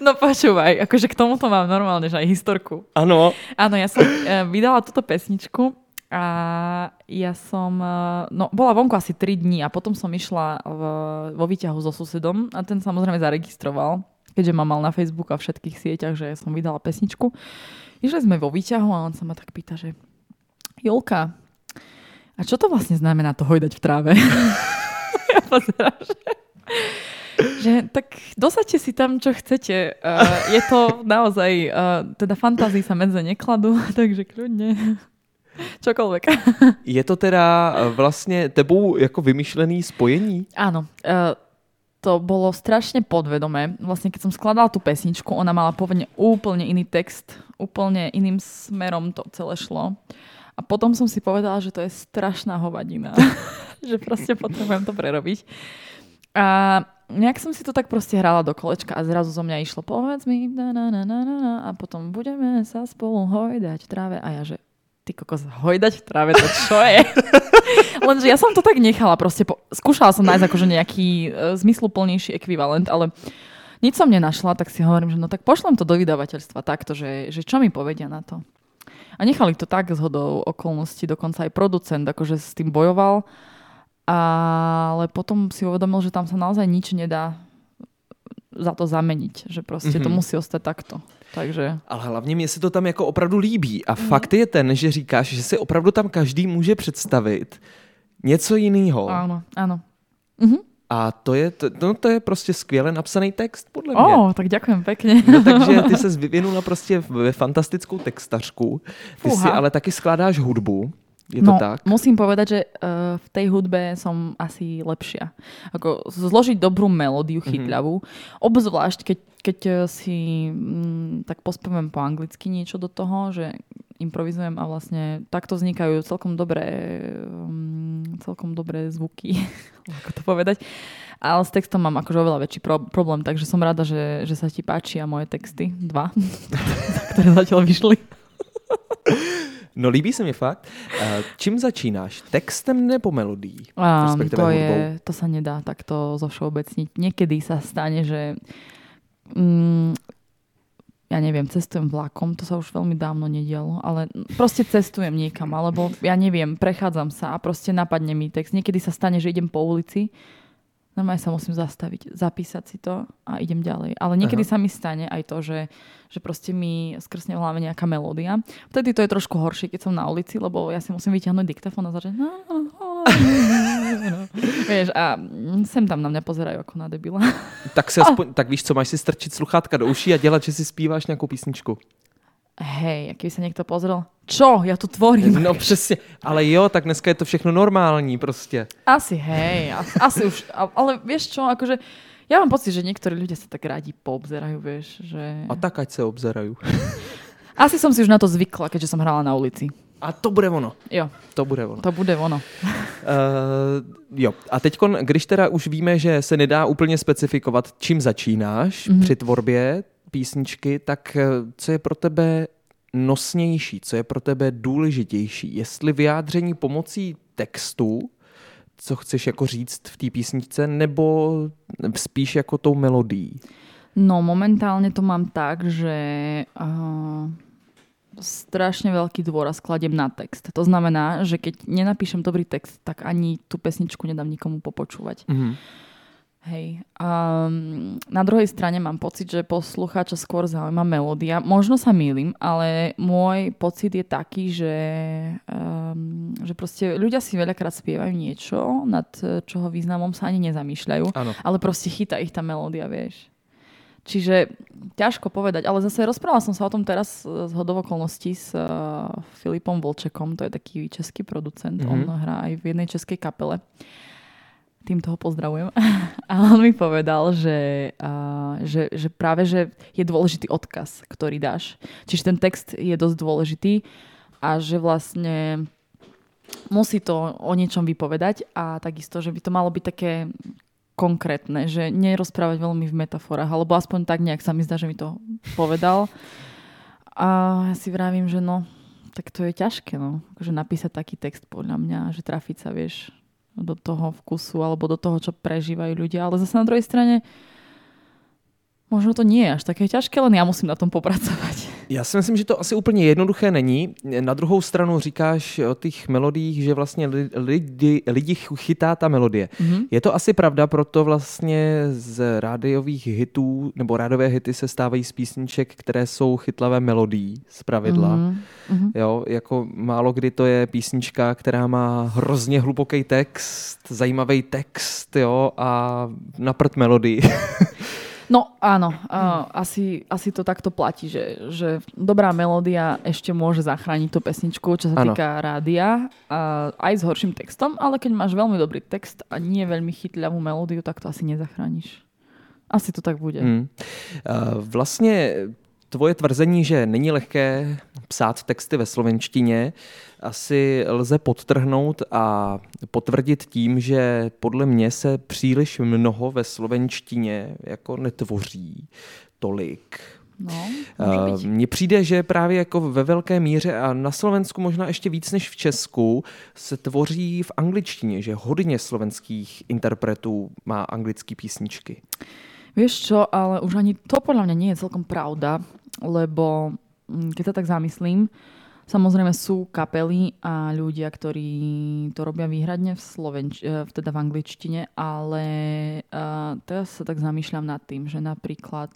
No počúvaj, akože k tomuto mám normálne, že aj historku. Ano. Áno, ja som uh, vydala túto pesničku a ja som, no bola vonku asi 3 dní a potom som išla v, vo výťahu so susedom a ten samozrejme zaregistroval, keďže ma mal na Facebooku a všetkých sieťach, že som vydala pesničku. Išli sme vo výťahu a on sa ma tak pýta, že Jolka, a čo to vlastne znamená to hojdať v tráve? ja pozerám, že že tak dosaďte si tam, čo chcete. Uh, je to naozaj, uh, teda fantázii sa medze nekladú, takže kľudne. Čokoľvek. Je to teda vlastne tebou jako vymyšlený spojení? Áno. Uh, to bolo strašne podvedomé. Vlastne keď som skladala tú pesničku, ona mala povedne úplne iný text, úplne iným smerom to celé šlo. A potom som si povedala, že to je strašná hovadina. že proste potrebujem to prerobiť. A nejak som si to tak proste hrala do kolečka a zrazu zo mňa išlo povedz mi na, na, na, na, na, a potom budeme sa spolu hojdať v tráve a ja že ty kokos, hojdať v tráve, to čo je? Lenže ja som to tak nechala proste, po... skúšala som nájsť akože nejaký uh, zmysluplnejší ekvivalent, ale nič som nenašla, tak si hovorím, že no tak pošlem to do vydavateľstva takto, že, že čo mi povedia na to. A nechali to tak zhodou okolností, dokonca aj producent akože s tým bojoval ale potom si uvedomil, že tam sa naozaj nič nedá za to zameniť, že proste mm-hmm. to mhm. musí ostať takto. Takže... Ale hlavně mě se to tam jako opravdu líbí. A mm. fakt je ten, že říkáš, že si opravdu tam každý může představit něco jiného. Ano, ano. Mhm. A to je, to, no, to je prostě skvěle napsaný text, podle mě. O, tak ďakujem pekne. No, takže ty se vyvinula prostě ve fantastickou textařku. Ty Fúha. si ale taky skládáš hudbu. Je to no, tak? musím povedať, že uh, v tej hudbe som asi lepšia. Ako zložiť dobrú melódiu mhm. chytľavú, mm-hmm. obzvlášť keď, keď eh, si mm, tak pospeviem po anglicky niečo do toho, že improvizujem a vlastne takto vznikajú celkom dobré, um, celkom dobré zvuky, ako to povedať. Ale s textom mám akože oveľa väčší pro- problém, takže som rada, že, že sa ti páčia moje texty. Dva, ktoré zatiaľ vyšli. No líbí se mi fakt. Čím začínáš? Textem nebo melodií? Um, to, je, to sa nedá takto zo všeobecniť. Niekedy sa stane, že mm, ja neviem, cestujem vlakom, to sa už veľmi dávno nedialo, ale proste cestujem niekam, alebo ja neviem, prechádzam sa a proste napadne mi text. Niekedy sa stane, že idem po ulici normálne sa musím zastaviť, zapísať si to a idem ďalej. Ale niekedy Aha. sa mi stane aj to, že, že proste mi skrsne v hlave nejaká melódia. Vtedy to je trošku horšie, keď som na ulici, lebo ja si musím vyťahnuť diktafón a začať Vieš, a sem tam na mňa pozerajú ako na debila. Tak, si aspoň, tak víš co, máš si strčiť sluchátka do uší a dělat, že si zpíváš nejakú písničku hej, keby sa niekto pozrel, čo, ja tu tvorím. No přesně, ale jo, tak dneska je to všechno normální prostě. Asi hej, asi, už, ale vieš čo, akože ja mám pocit, že niektorí ľudia sa tak rádi poobzerajú, vieš, že... A tak ať sa obzerajú. Asi som si už na to zvykla, keďže som hrala na ulici. A to bude ono. Jo. To bude ono. To bude ono. uh, jo. A teď, když teda už víme, že se nedá úplně specifikovat, čím začínáš mm-hmm. při tvorbě písničky, tak eh, co je pro tebe nosnější, co je pro tebe důležitější? Jestli vyjádření pomocí textu, co chceš jako říct v té písničce, nebo spíš jako tou melodií? No momentálne to mám tak, že uh, strašne veľký dôraz kladiem na text. To znamená, že keď nenapíšem dobrý text, tak ani tú pesničku nedám nikomu popočúvať. Mm-hmm. Hej. Um, na druhej strane mám pocit, že poslucháča skôr zaujíma melódia. Možno sa mýlim, ale môj pocit je taký, že, um, že proste ľudia si veľakrát spievajú niečo, nad čoho významom sa ani nezamýšľajú, ano. ale proste chytá ich tá melódia, vieš. Čiže ťažko povedať, ale zase rozprával som sa o tom teraz z hodov okolností s uh, Filipom Volčekom, to je taký český producent, mm-hmm. on hrá aj v jednej českej kapele týmto ho pozdravujem. A on mi povedal, že, uh, že, že práve že je dôležitý odkaz, ktorý dáš. Čiže ten text je dosť dôležitý a že vlastne musí to o niečom vypovedať a takisto, že by to malo byť také konkrétne, že nerozprávať veľmi v metaforách, alebo aspoň tak nejak sa mi zdá, že mi to povedal. A ja si vravím, že no, tak to je ťažké, no. Že napísať taký text podľa mňa, že trafiť sa, vieš, do toho vkusu alebo do toho, čo prežívajú ľudia. Ale zase na druhej strane Možno to nie je až také ťažké, len ja musím na tom popracovať. Já si myslím, že to asi úplně jednoduché není. Na druhou stranu říkáš o těch melodiích, že vlastně lidi, lidi chytá ta melodie. Mm-hmm. Je to asi pravda, proto vlastně z rádiových hitů, nebo rádové hity se stávají z písniček, které jsou chytlavé melodií z pravidla. Mm-hmm. Jo, jako málo kdy to je písnička, která má hrozně hluboký text, zajímavý text, jo, a naprt melodii. No áno, uh, asi, asi to takto platí, že, že dobrá melódia ešte môže zachrániť tú pesničku, čo sa ano. týka rádia, uh, aj s horším textom, ale keď máš veľmi dobrý text a nie veľmi chytľavú melódiu, tak to asi nezachrániš. Asi to tak bude. Hmm. Uh, vlastně tvoje tvrzení, že není lehké psát texty ve slovenštině, asi lze podtrhnout a potvrdit tím, že podle mě se příliš mnoho ve slovenštině jako netvoří tolik. No, Mně přijde, že právě jako ve velké míře a na Slovensku možná ještě víc než v Česku se tvoří v angličtině, že hodně slovenských interpretů má anglické písničky. Vieš čo, ale už ani to podľa mňa nie je celkom pravda, lebo mm, keď sa tak zamyslím, Samozrejme sú kapely a ľudia, ktorí to robia výhradne v, Slovenč- e, teda v angličtine, ale uh, teraz sa tak zamýšľam nad tým, že napríklad,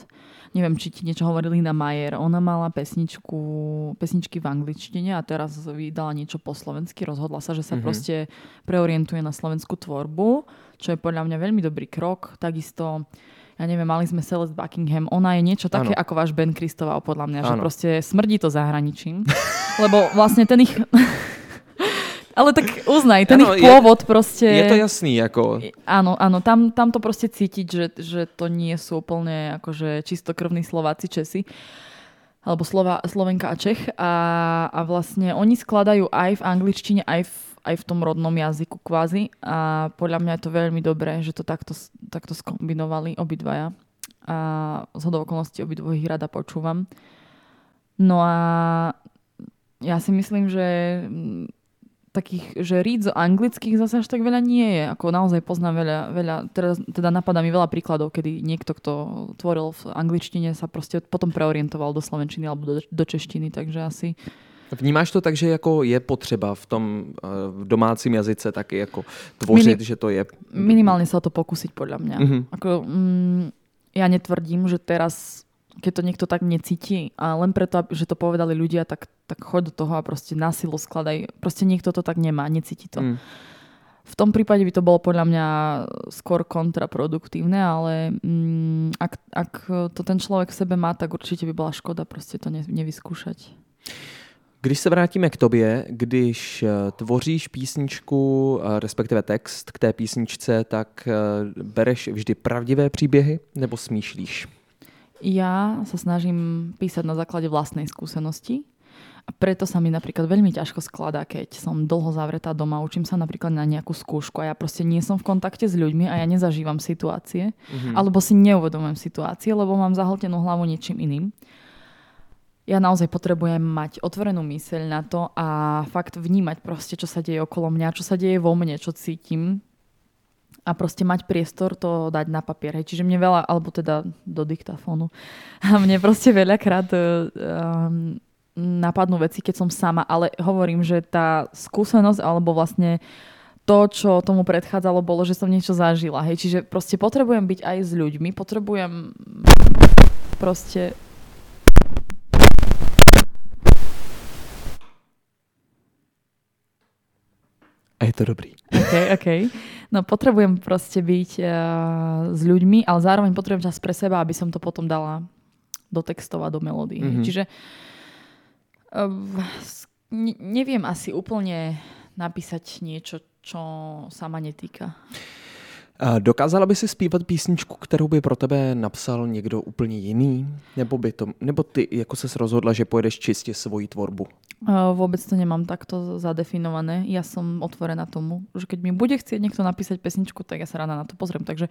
neviem, či ti niečo hovorili na Majer, ona mala pesničku, pesničky v angličtine a teraz vydala niečo po slovensky, rozhodla sa, že sa mm-hmm. proste preorientuje na slovenskú tvorbu, čo je podľa mňa veľmi dobrý krok. Takisto ja neviem, mali sme Celeste Buckingham, ona je niečo také ano. ako váš Ben Kristoval, podľa mňa, ano. že proste smrdí to zahraničím. lebo vlastne ten ich... Ale tak uznaj, ten ano, ich pôvod je, proste... Je to jasný, ako... Áno, áno, tam, tam to proste cítiť, že, že to nie sú úplne akože čistokrvní Slováci, Česi alebo Slova, Slovenka a Čech a, a vlastne oni skladajú aj v angličtine, aj v aj v tom rodnom jazyku kvázi a podľa mňa je to veľmi dobré, že to takto, takto skombinovali obidvaja a z hodou okolností obidvoch ich rada počúvam. No a ja si myslím, že mm, takých, že z anglických zase až tak veľa nie je. Ako naozaj poznám veľa, veľa teda, teda napadá mi veľa príkladov, kedy niekto, kto tvoril v angličtine, sa proste potom preorientoval do slovenčiny alebo do, do češtiny, takže asi Vnímáš to tak, že jako je potřeba v tom eh, v domácím jazyce taky jako tvořit, Minim, že to je... Minimálne sa o to pokúsiť podľa mňa. Mm-hmm. Ako, mm, ja netvrdím, že teraz, keď to niekto tak necíti a len preto, že to povedali ľudia, tak, tak choď do toho a proste na silu skladaj. Proste niekto to tak nemá, necíti to. Mm. V tom prípade by to bolo podľa mňa skôr kontraproduktívne, ale mm, ak, ak to ten človek v sebe má, tak určite by bola škoda proste to nevyskúšať. Když se vrátíme k tobě, když eh, tvoříš písničku, eh, respektive text k té písničce, tak eh, bereš vždy pravdivé příběhy nebo smýšlíš? Ja sa snažím písať na základe vlastnej skúsenosti a preto sa mi napríklad veľmi ťažko skladá, keď som dlho zavretá doma, učím sa napríklad na nejakú skúšku a ja proste nie som v kontakte s ľuďmi a ja nezažívam situácie, mm-hmm. alebo si neuvedomujem situácie, lebo mám zahltenú hlavu niečím iným ja naozaj potrebujem mať otvorenú myseľ na to a fakt vnímať proste, čo sa deje okolo mňa, čo sa deje vo mne, čo cítim a proste mať priestor to dať na papier. Hej. Čiže mne veľa, alebo teda do diktafónu, a mne proste veľakrát um, napadnú veci, keď som sama, ale hovorím, že tá skúsenosť alebo vlastne to, čo tomu predchádzalo, bolo, že som niečo zažila. Hej. Čiže proste potrebujem byť aj s ľuďmi, potrebujem proste A je to dobrý. OK, OK. No potrebujem proste byť uh, s ľuďmi, ale zároveň potrebujem čas pre seba, aby som to potom dala do textov a do melódií. Mm-hmm. Čiže uh, neviem asi úplne napísať niečo, čo sa ma netýka. Dokázala by si zpívat písničku, kterou by pro tebe napsal někdo úplně jiný? Nebo, by to, nebo ty jako se rozhodla, že pojedeš čistě svoji tvorbu? Vôbec to nemám takto zadefinované. Ja som otvorená tomu, že keď mi bude chcieť niekto napísať pesničku, tak ja sa rada na to pozriem. Takže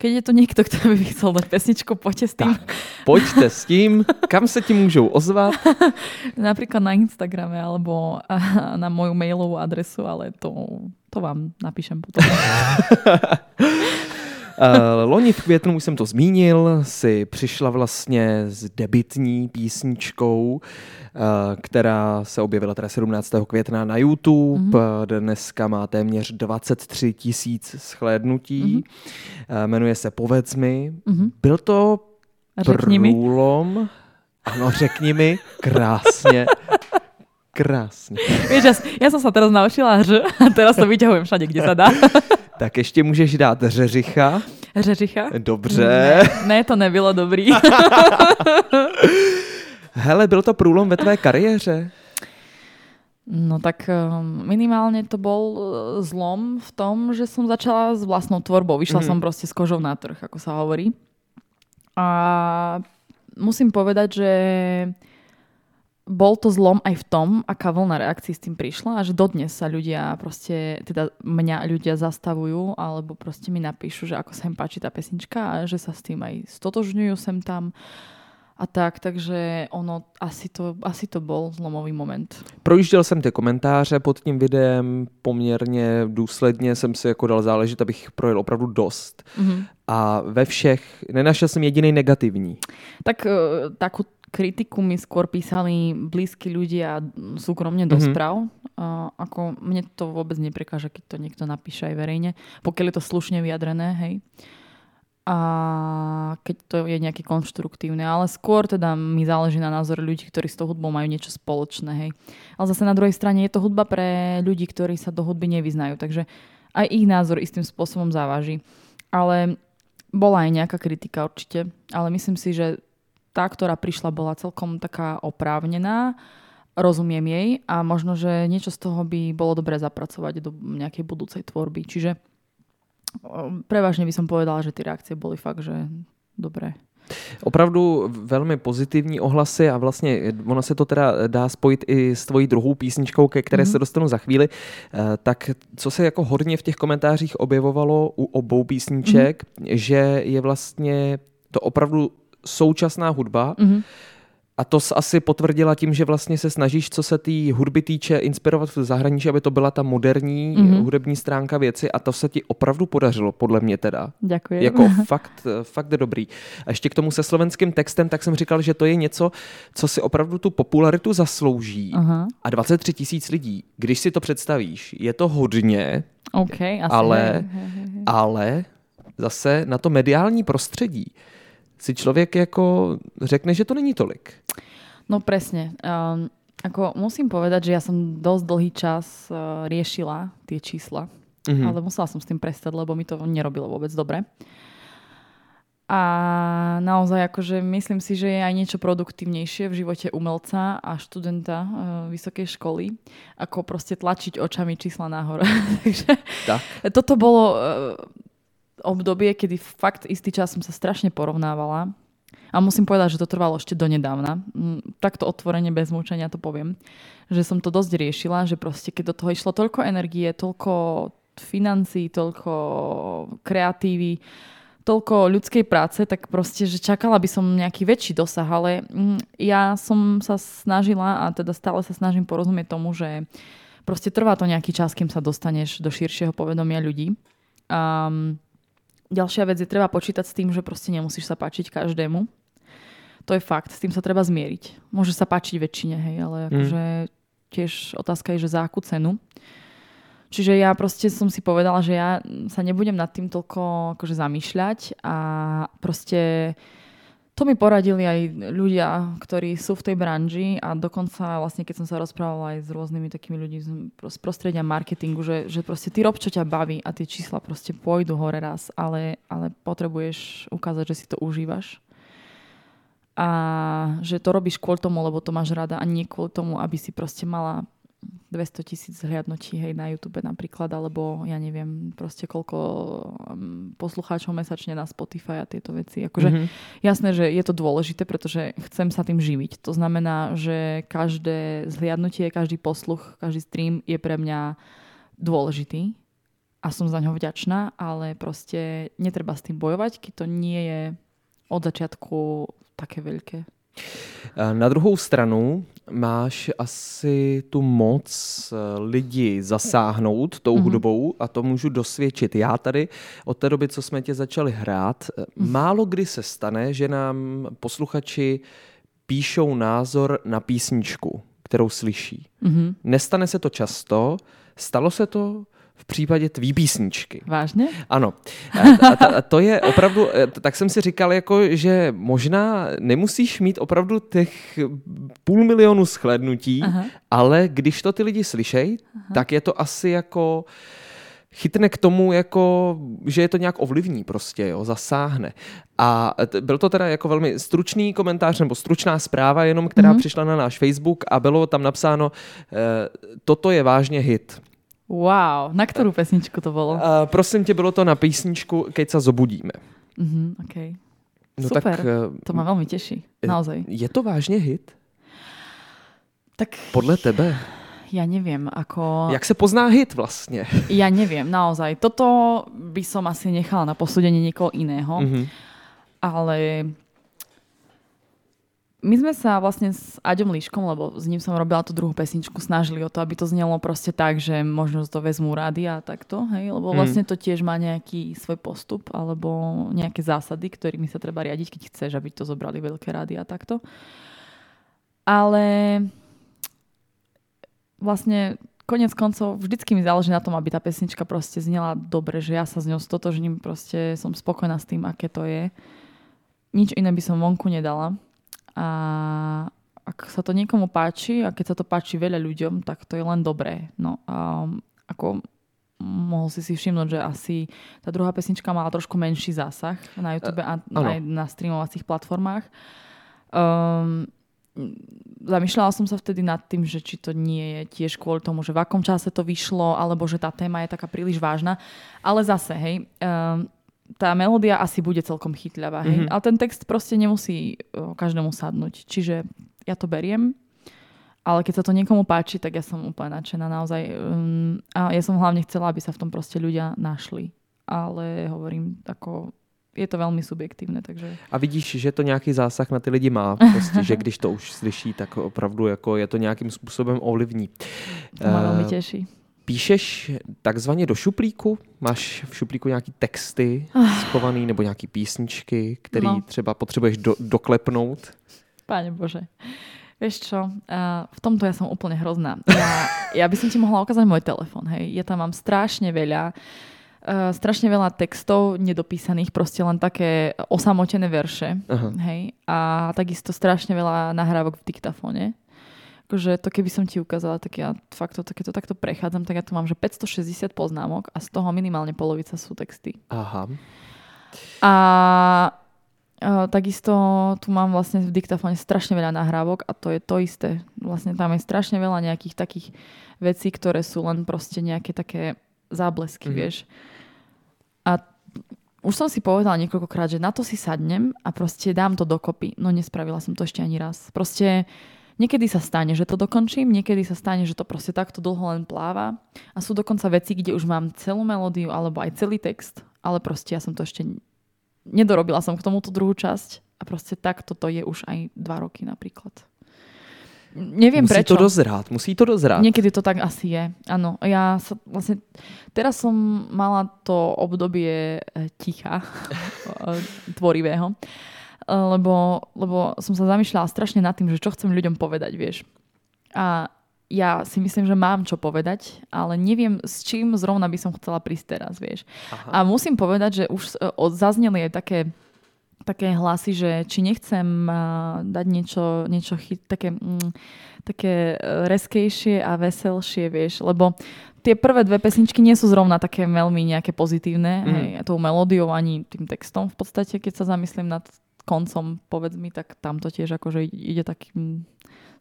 keď je to niekto, kto by chcel dať pesničku, poďte s tým. Tak, poďte s tým. Kam sa ti môžu ozvať? Napríklad na Instagrame alebo na moju mailovú adresu, ale to, to vám napíšem potom. loni v květnu, už jsem to zmínil, si přišla vlastně s debitní písničkou, uh, která se objevila teda 17. května na YouTube. Mm-hmm. Dneska má téměř 23 tisíc shlédnutí. Mm-hmm. Jmenuje se Povedz mi. Mm-hmm. Byl to Řekni průlom. Ano, řekni mi. Krásně. Krásně. Vieš, ja, ja som sa teraz naučila Ž a teraz to vyťahujem všade, kde sa dá. Tak ještě můžeš dát řeřicha. Řeřicha? Dobře. Ne, ne, to nebylo dobrý. Hele, byl to průlom ve tvé kariéře? No tak um, minimálne to bol uh, zlom v tom, že som začala s vlastnou tvorbou. Vyšla mm. som proste s kožou na trh, ako sa hovorí. A musím povedať, že bol to zlom aj v tom, aká vlna reakcií s tým prišla a že dodnes sa ľudia proste, teda mňa ľudia zastavujú alebo proste mi napíšu, že ako sa im páči tá pesnička a že sa s tým aj stotožňujú sem tam a tak, takže ono, asi to, asi to bol zlomový moment. Projížděl jsem ty komentáře pod tím videem poměrně důsledně, jsem si jako dal záležet, abych projel opravdu dost. Mm-hmm. A ve všech nenašel jsem jediný negativní. Tak uh, takú kritiku mi skôr písali blízki ľudia súkromne do mm-hmm. správ. Uh, ako mne to vôbec neprekáža, keď to niekto napíše aj verejne, pokiaľ je to slušne vyjadrené, hej. A keď to je nejaké konštruktívne, ale skôr teda mi záleží na názor ľudí, ktorí s tou hudbou majú niečo spoločné, hej. Ale zase na druhej strane je to hudba pre ľudí, ktorí sa do hudby nevyznajú, takže aj ich názor istým spôsobom závaží. Ale bola aj nejaká kritika určite, ale myslím si, že tá, ktorá prišla, bola celkom taká oprávnená, rozumiem jej a možno, že niečo z toho by bolo dobré zapracovať do nejakej budúcej tvorby. Čiže prevažne by som povedala, že tie reakcie boli fakt, že dobré. Opravdu velmi pozitivní ohlasy a vlastně ono se to teda dá spojit i s tvojí druhou písničkou, ke které mm-hmm. se dostanu za chvíli. Eh, tak co se jako hodně v těch komentářích objevovalo u obou písniček, mm-hmm. že je vlastně to opravdu současná hudba. Mm-hmm. A to asi potvrdila tím, že vlastně se snažíš, co se té hudby týče, inspirovat v zahraničí, aby to byla ta moderní mm-hmm. hudební stránka věci a to se ti opravdu podařilo, podle mě teda. Děkuji. Jako fakt, fakt dobrý. A ještě k tomu se slovenským textem, tak jsem říkal, že to je něco, co si opravdu tu popularitu zaslouží. Uh-huh. A 23 tisíc lidí, když si to představíš, je to hodně, okay, asi ale, ale zase na to mediální prostředí si člověk jako řekne, že to není tolik. No presne. Um, ako musím povedať, že ja som dosť dlhý čas uh, riešila tie čísla, mm-hmm. ale musela som s tým prestať, lebo mi to nerobilo vôbec dobre. A naozaj akože myslím si, že je aj niečo produktívnejšie v živote umelca a študenta uh, vysokej školy, ako proste tlačiť očami čísla nahor. Takže tak. toto bolo uh, obdobie, kedy fakt istý čas som sa strašne porovnávala. A musím povedať, že to trvalo ešte donedávna. Mm, takto otvorene, bez múčenia to poviem. Že som to dosť riešila, že proste keď do toho išlo toľko energie, toľko financí, toľko kreatívy, toľko ľudskej práce, tak proste, že čakala by som nejaký väčší dosah, ale mm, ja som sa snažila a teda stále sa snažím porozumieť tomu, že proste trvá to nejaký čas, kým sa dostaneš do širšieho povedomia ľudí. Um, Ďalšia vec je, treba počítať s tým, že proste nemusíš sa páčiť každému. To je fakt, s tým sa treba zmieriť. Môže sa páčiť väčšine, hej, ale mm. akože tiež otázka je, že za akú cenu. Čiže ja proste som si povedala, že ja sa nebudem nad tým toľko akože zamýšľať a proste to mi poradili aj ľudia, ktorí sú v tej branži a dokonca vlastne, keď som sa rozprávala aj s rôznymi takými ľuďmi z prostredia marketingu, že, že proste ty rob, čo ťa baví a tie čísla proste pôjdu hore raz, ale, ale potrebuješ ukázať, že si to užívaš. A že to robíš kvôli tomu, lebo to máš rada a nie kvôli tomu, aby si proste mala 200 tisíc zhliadnutí hej, na YouTube napríklad, alebo ja neviem proste koľko um, poslucháčov mesačne na Spotify a tieto veci. Akože mm-hmm. jasné, že je to dôležité, pretože chcem sa tým živiť. To znamená, že každé zhliadnutie, každý posluch, každý stream je pre mňa dôležitý a som za ňo vďačná, ale proste netreba s tým bojovať, keď to nie je od začiatku také veľké. Na druhou stranu máš asi tu moc eh, lidi zasáhnout tou mm-hmm. hudbou a to můžu dosvědčit. Já tady od té doby, co jsme tě začali hrát, mm-hmm. málo kdy se stane, že nám posluchači píšou názor na písničku, kterou slyší. Mm-hmm. Nestane se to často, stalo se to v případě tvý písničky. Vážně? Ano. A, a, a to je opravdu, eh, tak jsem si říkal, jako, že možná nemusíš mít opravdu těch půl milionu shlednutí, Aha. ale když to ty lidi slyšejí, tak je to asi jako chytne k tomu, jako, že je to nějak ovlivní prostě, jo, zasáhne. A byl to teda jako velmi stručný komentář nebo stručná zpráva jenom, která mm-hmm. přišla na náš Facebook a bylo tam napsáno, e, toto je vážně hit. Wow, na ktorú pesničku to bolo? Uh, prosím tě, bylo to na písničku Keď sa zobudíme. Uh-huh, okay. No Super, tak, uh, to ma veľmi teší, naozaj. Je to vážně hit? Tak... Podle tebe? Ja neviem, ako... Jak se pozná hit vlastne? Ja neviem, naozaj. Toto by som asi nechala na posúdenie niekoho iného. Uh-huh. Ale my sme sa vlastne s Aďom Líškom, lebo s ním som robila tú druhú pesničku, snažili o to, aby to znelo proste tak, že možno to vezmú rady a takto, hej, lebo mm. vlastne to tiež má nejaký svoj postup alebo nejaké zásady, ktorými sa treba riadiť, keď chceš, aby to zobrali veľké rady a takto. Ale vlastne konec koncov vždycky mi záleží na tom, aby tá pesnička proste znela dobre, že ja sa s ňou stotožním, proste som spokojná s tým, aké to je. Nič iné by som vonku nedala a ak sa to niekomu páči a keď sa to páči veľa ľuďom, tak to je len dobré. No a ako mohol si si všimnúť, že asi tá druhá pesnička mala trošku menší zásah na YouTube a uh, aj na streamovacích platformách. Um, zamýšľala som sa vtedy nad tým, že či to nie je tiež kvôli tomu, že v akom čase to vyšlo, alebo že tá téma je taká príliš vážna. Ale zase, hej, um, tá melódia asi bude celkom chytľavá, hej? Mm-hmm. ale ten text proste nemusí každému sadnúť. Čiže ja to beriem, ale keď sa to niekomu páči, tak ja som úplne nadšená naozaj. Um, a ja som hlavne chcela, aby sa v tom proste ľudia našli. Ale hovorím, ako je to veľmi subjektívne. Takže... A vidíš, že to nějaký zásah na ty lidi má. Prostě, že když to už slyší, tak opravdu jako je to nějakým způsobem ovlivní. To má velmi těší. Píšeš takzvaně do šuplíku? Máš v šuplíku nějaký texty ah. schovaný nebo nějaký písničky, které no. třeba potřebuješ do, doklepnout? Páne Bože. Vieš čo, uh, v tomto ja som úplne hrozná. Ja, ja by som ti mohla ukázať môj telefon, hej. Ja tam mám strašne veľa uh, strašne veľa textov nedopísaných, proste len také osamotené verše, Aha. hej. A takisto strašne veľa nahrávok v diktafóne akože to keby som ti ukázala, tak ja fakt to, keď to takto prechádzam, tak ja tu mám, že 560 poznámok a z toho minimálne polovica sú texty. Aha. A a takisto tu mám vlastne v diktafóne strašne veľa nahrávok a to je to isté. Vlastne tam je strašne veľa nejakých takých vecí, ktoré sú len proste nejaké také záblesky, mm-hmm. vieš. A už som si povedala niekoľkokrát, že na to si sadnem a proste dám to dokopy. No nespravila som to ešte ani raz. Proste Niekedy sa stane, že to dokončím, niekedy sa stane, že to proste takto dlho len pláva. A sú dokonca veci, kde už mám celú melódiu alebo aj celý text, ale proste ja som to ešte nedorobila som k tomuto druhú časť a proste takto to je už aj dva roky napríklad. Neviem musí prečo. to dozrát, musí to dozrát. Niekedy to tak asi je, áno. Ja sa vlastne, teraz som mala to obdobie eh, ticha, tvorivého lebo, lebo som sa zamýšľala strašne nad tým, že čo chcem ľuďom povedať, vieš. A ja si myslím, že mám čo povedať, ale neviem, s čím zrovna by som chcela prísť teraz, vieš. Aha. A musím povedať, že už e, zazneli aj také, také hlasy, že či nechcem uh, dať niečo, niečo chyt, také, mm, také reskejšie a veselšie, vieš, lebo tie prvé dve pesničky nie sú zrovna také veľmi nejaké pozitívne, mm. hej, tou melódiou ani tým textom v podstate, keď sa zamyslím nad koncom, povedz tak tam to tiež akože ide takým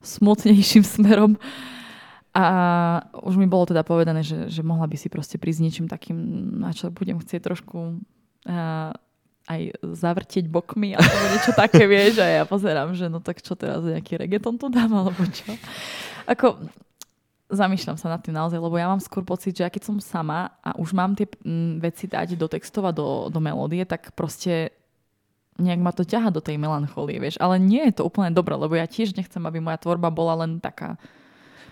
smutnejším smerom. A už mi bolo teda povedané, že, že mohla by si proste prísť niečím takým, na čo budem chcieť trošku uh, aj zavrtieť bokmi alebo niečo také, vieš, a ja pozerám, že no tak čo teraz, nejaký reggaeton tu dám, alebo čo. Ako, zamýšľam sa nad tým naozaj, lebo ja mám skôr pocit, že ja keď som sama a už mám tie veci dať do textova, do, do melódie, tak proste nejak ma to ťaha do tej melancholie, vieš. Ale nie je to úplne dobré, lebo ja tiež nechcem, aby moja tvorba bola len taká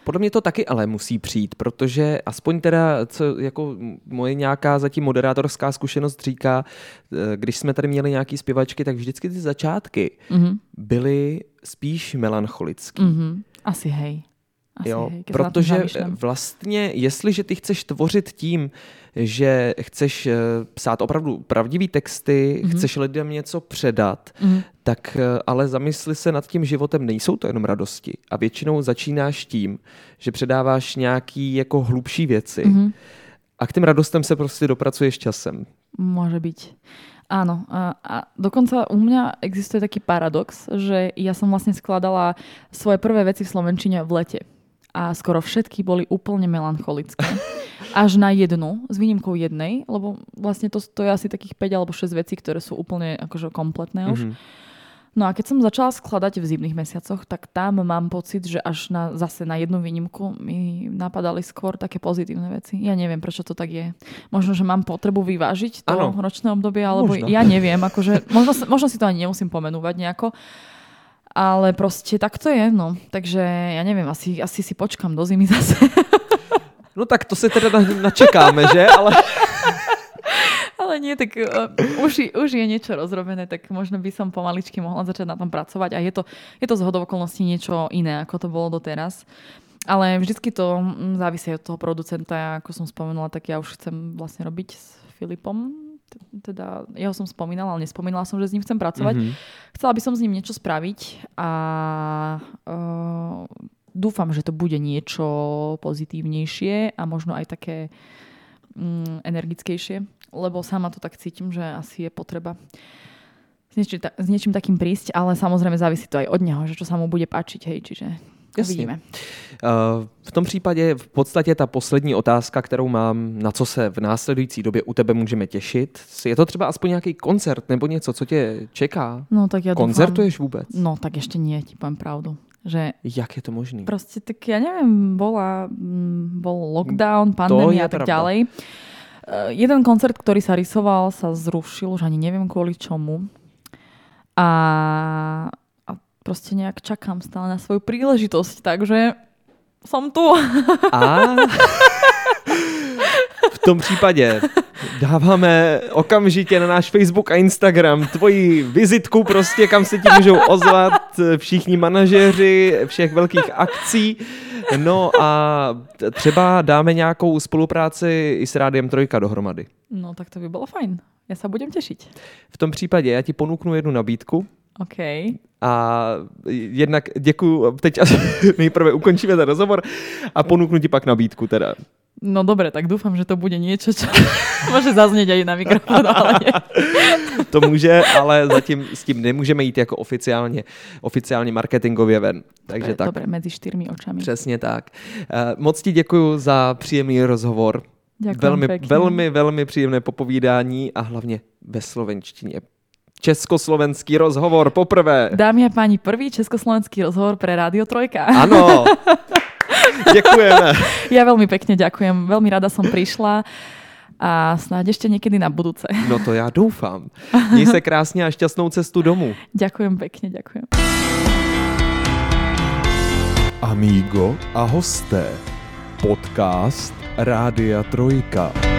podle mě to taky ale musí přijít, protože aspoň teda, co jako moje nějaká zatím moderátorská zkušenost říká, eh, když jsme tady měli nějaký zpěvačky, tak vždycky ty začátky mm-hmm. byly spíš melancholický. Mm-hmm. Asi hej. Asi jo, hej, protože vlastně, jestliže ty chceš tvořit tím, že chceš eh, psát opravdu pravdivý texty, mm-hmm. chceš lidem něco předat, mm-hmm. tak eh, ale zamysli se nad tím životem, nejsou to jenom radosti. A většinou začínáš tím, že předáváš nějaký jako hlubší věci mm-hmm. a k těm radostem se prostě dopracuješ časem. Může být. Áno, a, a dokonca u mňa existuje taký paradox, že ja som vlastne skladala svoje prvé veci v Slovenčine v lete a skoro všetky boli úplne melancholické. Až na jednu, s výnimkou jednej, lebo vlastne to, to je asi takých 5 alebo 6 vecí, ktoré sú úplne akože kompletné už. Mm-hmm. No a keď som začala skladať v zimných mesiacoch, tak tam mám pocit, že až na, zase na jednu výnimku mi napadali skôr také pozitívne veci. Ja neviem, prečo to tak je. Možno, že mám potrebu vyvážiť to ano. ročné obdobie, alebo možno. ja neviem, akože, možno, možno si to ani nemusím pomenúvať nejako, ale proste tak to je, no. Takže ja neviem, asi, asi si počkám do zimy zase. No tak to se teda načekáme, že? Ale... Ale nie, tak uh, už, už je niečo rozrobené, tak možno by som pomaličky mohla začať na tom pracovať a je to, je to z okolností niečo iné, ako to bolo doteraz. Ale vždycky to mm, závisí od toho producenta, ako som spomenula, tak ja už chcem vlastne robiť s Filipom, teda jeho som spomínala, ale nespomínala som, že s ním chcem pracovať. Mm-hmm. Chcela by som s ním niečo spraviť a uh, dúfam, že to bude niečo pozitívnejšie a možno aj také um, energickejšie, lebo sama to tak cítim, že asi je potreba s niečím, s niečím takým prísť, ale samozrejme závisí to aj od neho, že čo sa mu bude páčiť, hej, čiže Jasně. Uvidíme. Uh, v tom případě v podstatě ta poslední otázka, kterou mám, na co se v následující době u tebe můžeme těšit, je to třeba aspoň nějaký koncert nebo něco, co tě čeká? No tak ja Koncertuješ dúfam, vůbec? No tak ještě nie, ti poviem pravdu. Že Jak je to možné? Proste tak ja neviem, bola, mm, bol lockdown, pandémia a tak pravda. ďalej. Uh, jeden koncert, ktorý sa rysoval, sa zrušil, už ani neviem kvôli čomu. A proste nejak čakám stále na svoju príležitosť, takže som tu. A v tom případě dáváme okamžitě na náš Facebook a Instagram tvoji vizitku prostě, kam se ti můžou ozvat všichni manažeři všech velkých akcí. No a třeba dáme nějakou spolupráci i s Rádiem Trojka dohromady. No tak to by bylo fajn. Já se budem těšit. V tom případě já ti ponúknu jednu nabídku. OK. A jednak děkuju, teď nejprve ukončíme ten rozhovor a ponúknu ti pak nabídku teda. No dobre, tak dúfam, že to bude niečo, čo môže zaznieť aj na mikrofón, ale nie. To může, ale zatím s tím nemůžeme jít jako oficiálně, oficiálně marketingově ven. Takže dobre, tak. Dobre, mezi čtyřmi očami. Přesně tak. Uh, moc ti děkuju za příjemný rozhovor. Ďakujem velmi, pekne. velmi, velmi příjemné popovídání a hlavně ve slovenštině československý rozhovor poprvé. Dámy a páni, prvý československý rozhovor pre Rádio Trojka. Áno. Ďakujeme. Ja veľmi pekne ďakujem. Veľmi rada som prišla a snáď ešte niekedy na budúce. No to já doufám. Měj se krásně a šťastnou cestu domů. Ďakujem pekne, ďakujem. Amigo a hosté. Podcast Rádia Trojka.